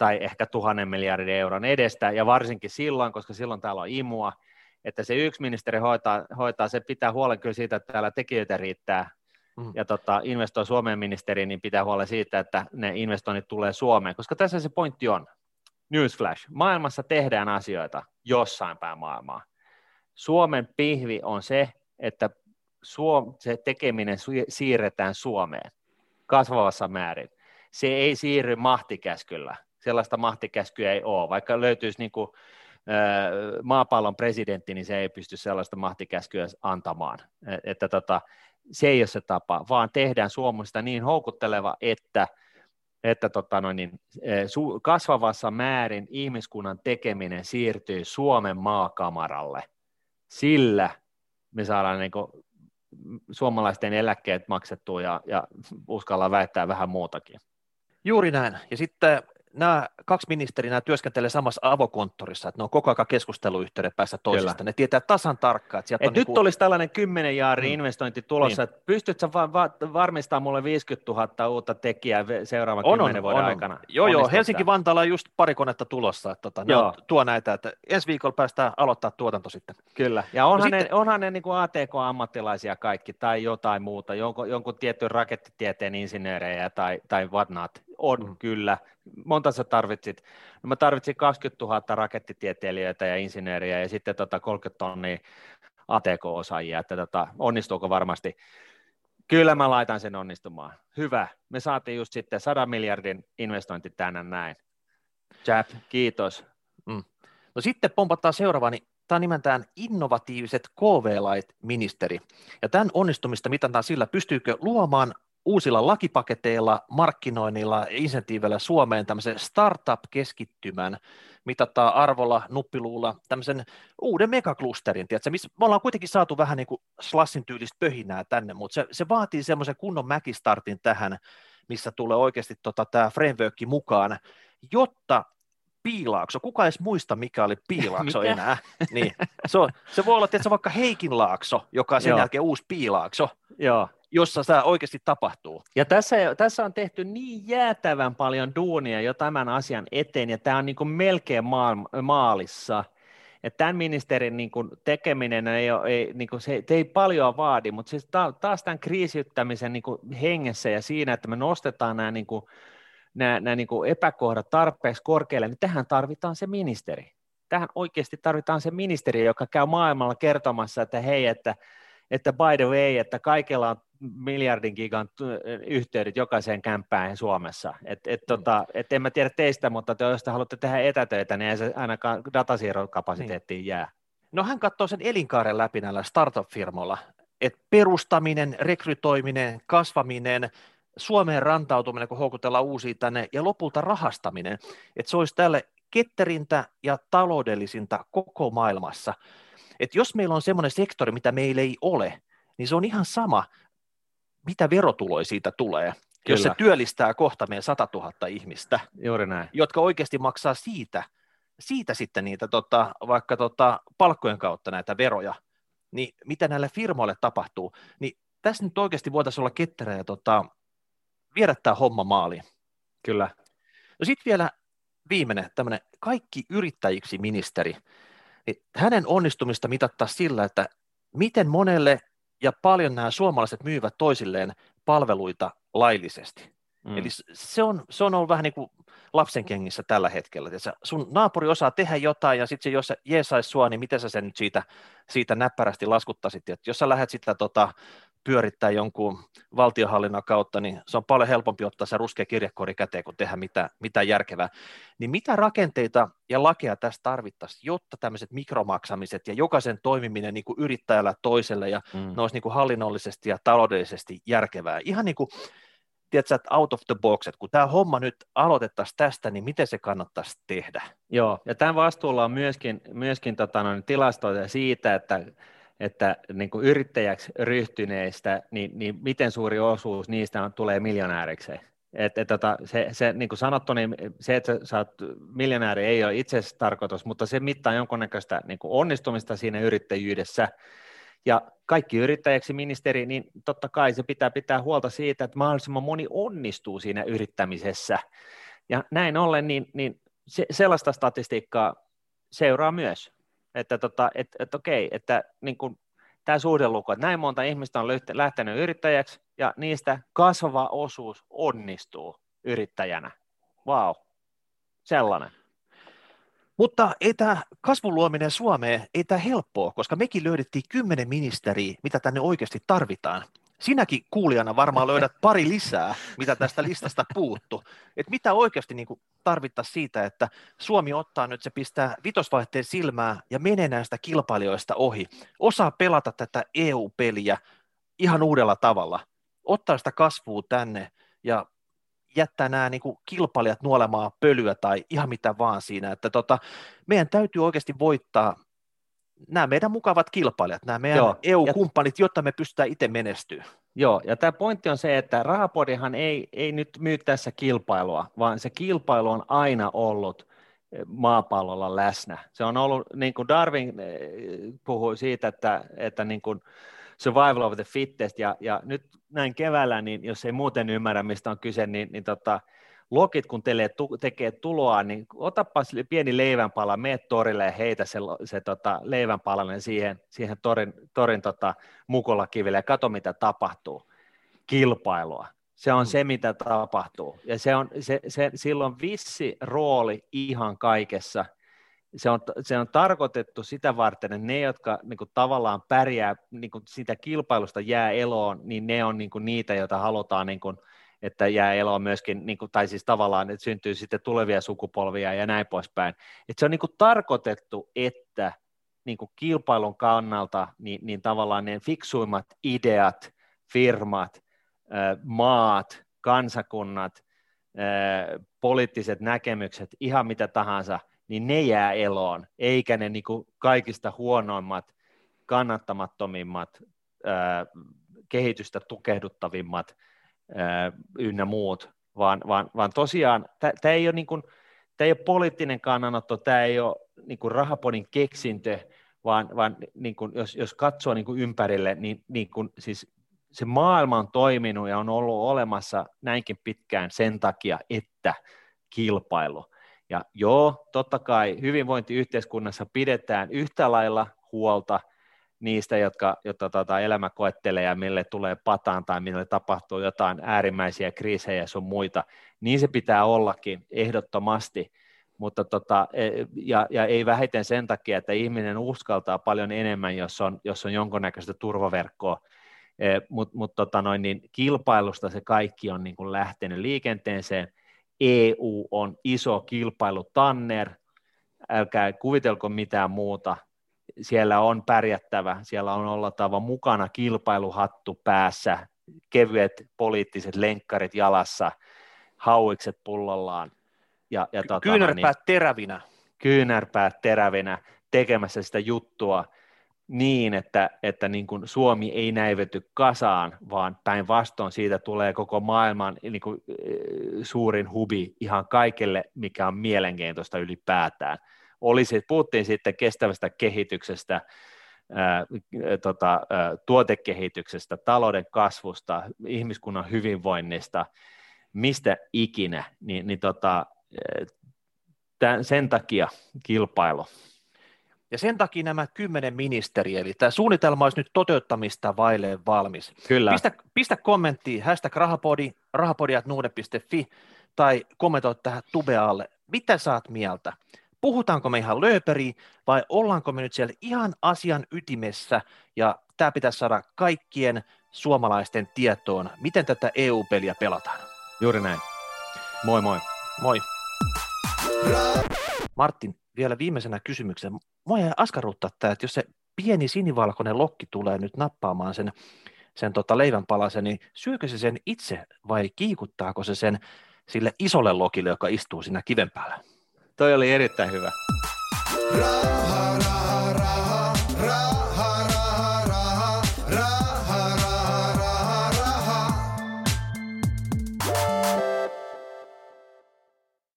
A: tai ehkä tuhannen miljardin euron edestä, ja varsinkin silloin, koska silloin täällä on imua, että se yksi ministeri hoitaa, hoitaa se pitää huolen kyllä siitä, että täällä tekijöitä riittää, mm. ja tota, investoi Suomeen ministeriin, niin pitää huolen siitä, että ne investoinnit tulee Suomeen, koska tässä se pointti on. Newsflash, maailmassa tehdään asioita jossain päin maailmaa. Suomen pihvi on se, että Suom- se tekeminen siirretään Suomeen kasvavassa määrin. Se ei siirry mahtikäskyllä. Sellaista mahtikäskyä ei ole, vaikka löytyisi niin kuin maapallon presidentti, niin se ei pysty sellaista mahtikäskyä antamaan. E, että tota, se ei ole se tapa, vaan tehdään Suomesta niin houkutteleva, että, että tota noin, niin, e, kasvavassa määrin ihmiskunnan tekeminen siirtyy Suomen maakamaralle. Sillä me saadaan niin kuin, suomalaisten eläkkeet maksettua ja, ja uskalla väittää vähän muutakin.
B: Juuri näin. Ja sitten nämä kaksi ministeriä työskentelee samassa avokonttorissa, että ne on koko ajan keskusteluyhteyden päässä toisesta. Kyllä. Ne tietää tasan tarkkaan. Että
A: Et on nyt niin kuin... olisi tällainen 10 jaarin mm. investointi tulossa, niin. että pystytkö va- va- varmistamaan mulle 50 000 uutta tekijää seuraavan on, 10 on, vuoden on, aikana?
B: Joo, joo. Helsinki-Vantaalla on just pari konetta tulossa. Että tota, joo. tuo näitä, että ensi viikolla päästään aloittaa tuotanto sitten.
A: Kyllä, ja onhan no ne, sitten... onhan ne niin kuin ATK-ammattilaisia kaikki tai jotain muuta, jonkun, jonkun tietyn rakettitieteen insinöörejä tai, tai whatnot On, mm. kyllä. Monta sä tarvitsit? No mä tarvitsin 20 000 rakettitieteilijöitä ja insinööriä ja sitten tota 30 tonnia ATK-osaajia, että tota, onnistuuko varmasti. Kyllä mä laitan sen onnistumaan. Hyvä. Me saatiin just sitten 100 miljardin investointi tänään näin. Jap, kiitos.
B: Mm. No sitten pompataan seuraava, niin tämä on nimeltään innovatiiviset KV-lait-ministeri. Ja tämän onnistumista mitataan sillä, pystyykö luomaan uusilla lakipaketeilla, markkinoinnilla insentiiveillä Suomeen tämmöisen startup-keskittymän, mitataan arvolla, nuppiluulla, tämmöisen uuden megaklusterin, tiedätkö, missä me ollaan kuitenkin saatu vähän niin kuin slassin tyylistä pöhinää tänne, mutta se, se vaatii semmoisen kunnon mäkistartin tähän, missä tulee oikeasti tota, tämä framework mukaan, jotta Piilaakso, kuka edes muista, mikä oli Piilaakso mikä? enää. Niin. Se, on, se voi olla tietysti vaikka Heikin Laakso, joka on sen Joo. jälkeen uusi Piilaakso. Joo jossa tämä oikeasti tapahtuu.
A: Ja tässä, tässä on tehty niin jäätävän paljon duunia jo tämän asian eteen, ja tämä on niin kuin melkein maalissa. Että tämän ministerin niin kuin tekeminen ei, ole, ei, niin kuin se, se ei paljon vaadi, mutta siis taas tämän kriisiyttämisen niin kuin hengessä ja siinä, että me nostetaan nämä, niin kuin, nämä, nämä niin kuin epäkohdat tarpeeksi korkealle, niin tähän tarvitaan se ministeri. Tähän oikeasti tarvitaan se ministeri, joka käy maailmalla kertomassa, että hei, että, että by the way, että kaikilla on miljardin gigan yhteydet jokaiseen kämppään Suomessa. Et, et, mm. tota, et en mä tiedä teistä, mutta te, jos te haluatte tehdä etätöitä, niin ei se ainakaan datasiirrokapasiteettiin niin. jää.
B: No hän katsoo sen elinkaaren läpi näillä startup-firmoilla, että perustaminen, rekrytoiminen, kasvaminen, Suomeen rantautuminen, kun houkutellaan uusia tänne, ja lopulta rahastaminen, että se olisi tälle ketterintä ja taloudellisinta koko maailmassa. Että jos meillä on semmoinen sektori, mitä meillä ei ole, niin se on ihan sama, mitä verotuloja siitä tulee, Kyllä. jos se työllistää kohta meidän 100 000 ihmistä,
A: Juuri näin.
B: jotka oikeasti maksaa siitä, siitä sitten niitä tota, vaikka tota, palkkojen kautta näitä veroja, niin mitä näille firmoille tapahtuu, niin tässä nyt oikeasti voitaisiin olla ketterä ja tota, viedä tämä homma maaliin.
A: Kyllä.
B: No sitten vielä viimeinen tämmöinen kaikki yrittäjiksi ministeri, niin hänen onnistumista mitattaa sillä, että miten monelle ja paljon nämä suomalaiset myyvät toisilleen palveluita laillisesti. Mm. Eli se on, se on ollut vähän niin kuin lapsen kengissä tällä hetkellä. Että sun naapuri osaa tehdä jotain ja sitten jos se jeesaisi sua, niin miten sä sen nyt siitä, siitä näppärästi laskuttaisit. Et jos sä lähdet sitä tota, pyörittää jonkun valtiohallinnon kautta, niin se on paljon helpompi ottaa se ruskea kirjekori käteen, kuin tehdä mitä, mitä järkevää. Niin mitä rakenteita ja lakeja tässä tarvittaisiin, jotta tämmöiset mikromaksamiset ja jokaisen toimiminen niin kuin yrittäjällä toiselle ja mm. ne olisi niin kuin hallinnollisesti ja taloudellisesti järkevää. Ihan niin kuin, tiedätkö, että out of the box, että kun tämä homma nyt aloitettaisiin tästä, niin miten se kannattaisi tehdä?
A: Joo, ja tämän vastuulla on myöskin, myöskin tota, noin, tilastoja siitä, että että niin kuin yrittäjäksi ryhtyneistä, niin, niin miten suuri osuus niistä on, tulee miljonäärikseen. Et, et, tota, se, se, niin kuin sanottu, niin se, että sä oot miljonääri ei ole itse tarkoitus, mutta se mittaa jonkunnäköistä niin kuin onnistumista siinä yrittäjyydessä. Ja kaikki yrittäjäksi ministeri, niin totta kai se pitää pitää huolta siitä, että mahdollisimman moni onnistuu siinä yrittämisessä. Ja näin ollen, niin, niin se, sellaista statistiikkaa seuraa myös että tota, et, et okei, että niin kuin, tämä suhdeluku, että näin monta ihmistä on lähtenyt yrittäjäksi ja niistä kasvava osuus onnistuu yrittäjänä. Vau, wow. sellainen.
B: Mutta ei tämä kasvun luominen Suomeen, ei tämä helppoa, koska mekin löydettiin kymmenen ministeriä, mitä tänne oikeasti tarvitaan sinäkin kuulijana varmaan löydät pari lisää, mitä tästä listasta puuttu. Et mitä oikeasti niin tarvittaisiin siitä, että Suomi ottaa nyt, se pistää vitosvaihteen silmää ja menee näistä kilpailijoista ohi. Osaa pelata tätä EU-peliä ihan uudella tavalla. Ottaa sitä kasvua tänne ja jättää nämä niin kuin kilpailijat nuolemaan pölyä tai ihan mitä vaan siinä. Että tota, meidän täytyy oikeasti voittaa nämä meidän mukavat kilpailijat, nämä meidän Joo, EU-kumppanit, jotta me pystytään itse menestyä.
A: Joo, ja tämä pointti on se, että Rahapodihan ei, ei nyt myy tässä kilpailua, vaan se kilpailu on aina ollut eh, maapallolla läsnä. Se on ollut, niin kuin Darwin eh, puhui siitä, että, että niin kuin survival of the fittest, ja, ja nyt näin keväällä, niin jos ei muuten ymmärrä, mistä on kyse, niin, niin tota, lokit, kun telee, tekee tuloa, niin otapa pieni leivänpala, mene torille ja heitä se, se tota, leivänpalanen siihen, siihen torin, torin tota, mukolla kiville ja kato, mitä tapahtuu. Kilpailua. Se on mm. se, mitä tapahtuu. Ja se on, se, se, silloin vissi rooli ihan kaikessa. Se on, se on tarkoitettu sitä varten, että ne, jotka niin kuin, tavallaan pärjää, niin kuin, sitä kilpailusta jää eloon, niin ne on niin kuin, niitä, joita halutaan, niin kuin, että jää eloon myöskin, niin kuin, tai siis tavallaan, että syntyy sitten tulevia sukupolvia ja näin poispäin. Et se on niin kuin, tarkoitettu, että niin kuin, kilpailun kannalta niin, niin tavallaan ne fiksuimmat ideat, firmat, maat, kansakunnat, poliittiset näkemykset, ihan mitä tahansa, niin ne jää eloon, eikä ne niin kuin kaikista huonoimmat, kannattamattomimmat, kehitystä tukehduttavimmat ynnä muut, vaan, vaan, vaan tosiaan tämä ei ole niin tämä ei ole poliittinen kannanotto, tämä ei ole niin kuin rahapodin keksintö, vaan, vaan niin kuin, jos, jos katsoo niin kuin ympärille, niin, niin kuin, siis se maailma on toiminut ja on ollut olemassa näinkin pitkään sen takia, että kilpailu. Ja joo, totta kai hyvinvointiyhteiskunnassa pidetään yhtä lailla huolta niistä, jotka, jotka tota, elämä koettelee ja mille tulee pataan tai mille tapahtuu jotain äärimmäisiä kriisejä sun muita, niin se pitää ollakin ehdottomasti, mutta tota, e, ja, ja ei vähiten sen takia, että ihminen uskaltaa paljon enemmän, jos on, jos on jonkunnäköistä turvaverkkoa Eh, mutta mut tota noin, niin kilpailusta se kaikki on niin lähtenyt liikenteeseen. EU on iso kilpailutanner, älkää kuvitelko mitään muuta. Siellä on pärjättävä, siellä on oltava mukana kilpailuhattu päässä, kevyet poliittiset lenkkarit jalassa, hauikset pullollaan.
B: Ja, ja tota, kyynärpäät niin, terävinä.
A: Kyynärpäät terävinä tekemässä sitä juttua niin, että, että niin kuin Suomi ei näivety kasaan, vaan päinvastoin siitä tulee koko maailman niin kuin, eh, suurin hubi ihan kaikille, mikä on mielenkiintoista ylipäätään. Olisi, puhuttiin sitten kestävästä kehityksestä, ää, tota, ää, tuotekehityksestä, talouden kasvusta, ihmiskunnan hyvinvoinnista, mistä ikinä, niin, niin tota, tämän, sen takia kilpailu
B: ja sen takia nämä kymmenen ministeriä, eli tämä suunnitelma olisi nyt toteuttamista vaille valmis.
A: Kyllä.
B: Pistä, pistä kommentti, hashtag rahapodi, rahapodi.nuude.fi tai kommentoi tähän tubealle, mitä saat mieltä? Puhutaanko me ihan lööperiä vai ollaanko me nyt siellä ihan asian ytimessä ja tämä pitäisi saada kaikkien suomalaisten tietoon, miten tätä EU-peliä pelataan.
A: Juuri näin. Moi moi.
B: Moi. Martin, vielä viimeisenä kysymyksenä. Mua jäi askarruttaa tämä, että jos se pieni sinivalkoinen lokki tulee nyt nappaamaan sen, sen tota leivänpalasen, niin syökö se sen itse vai kiikuttaako se sen sille isolle lokille, joka istuu siinä kiven päällä?
A: Toi oli erittäin hyvä. Raha.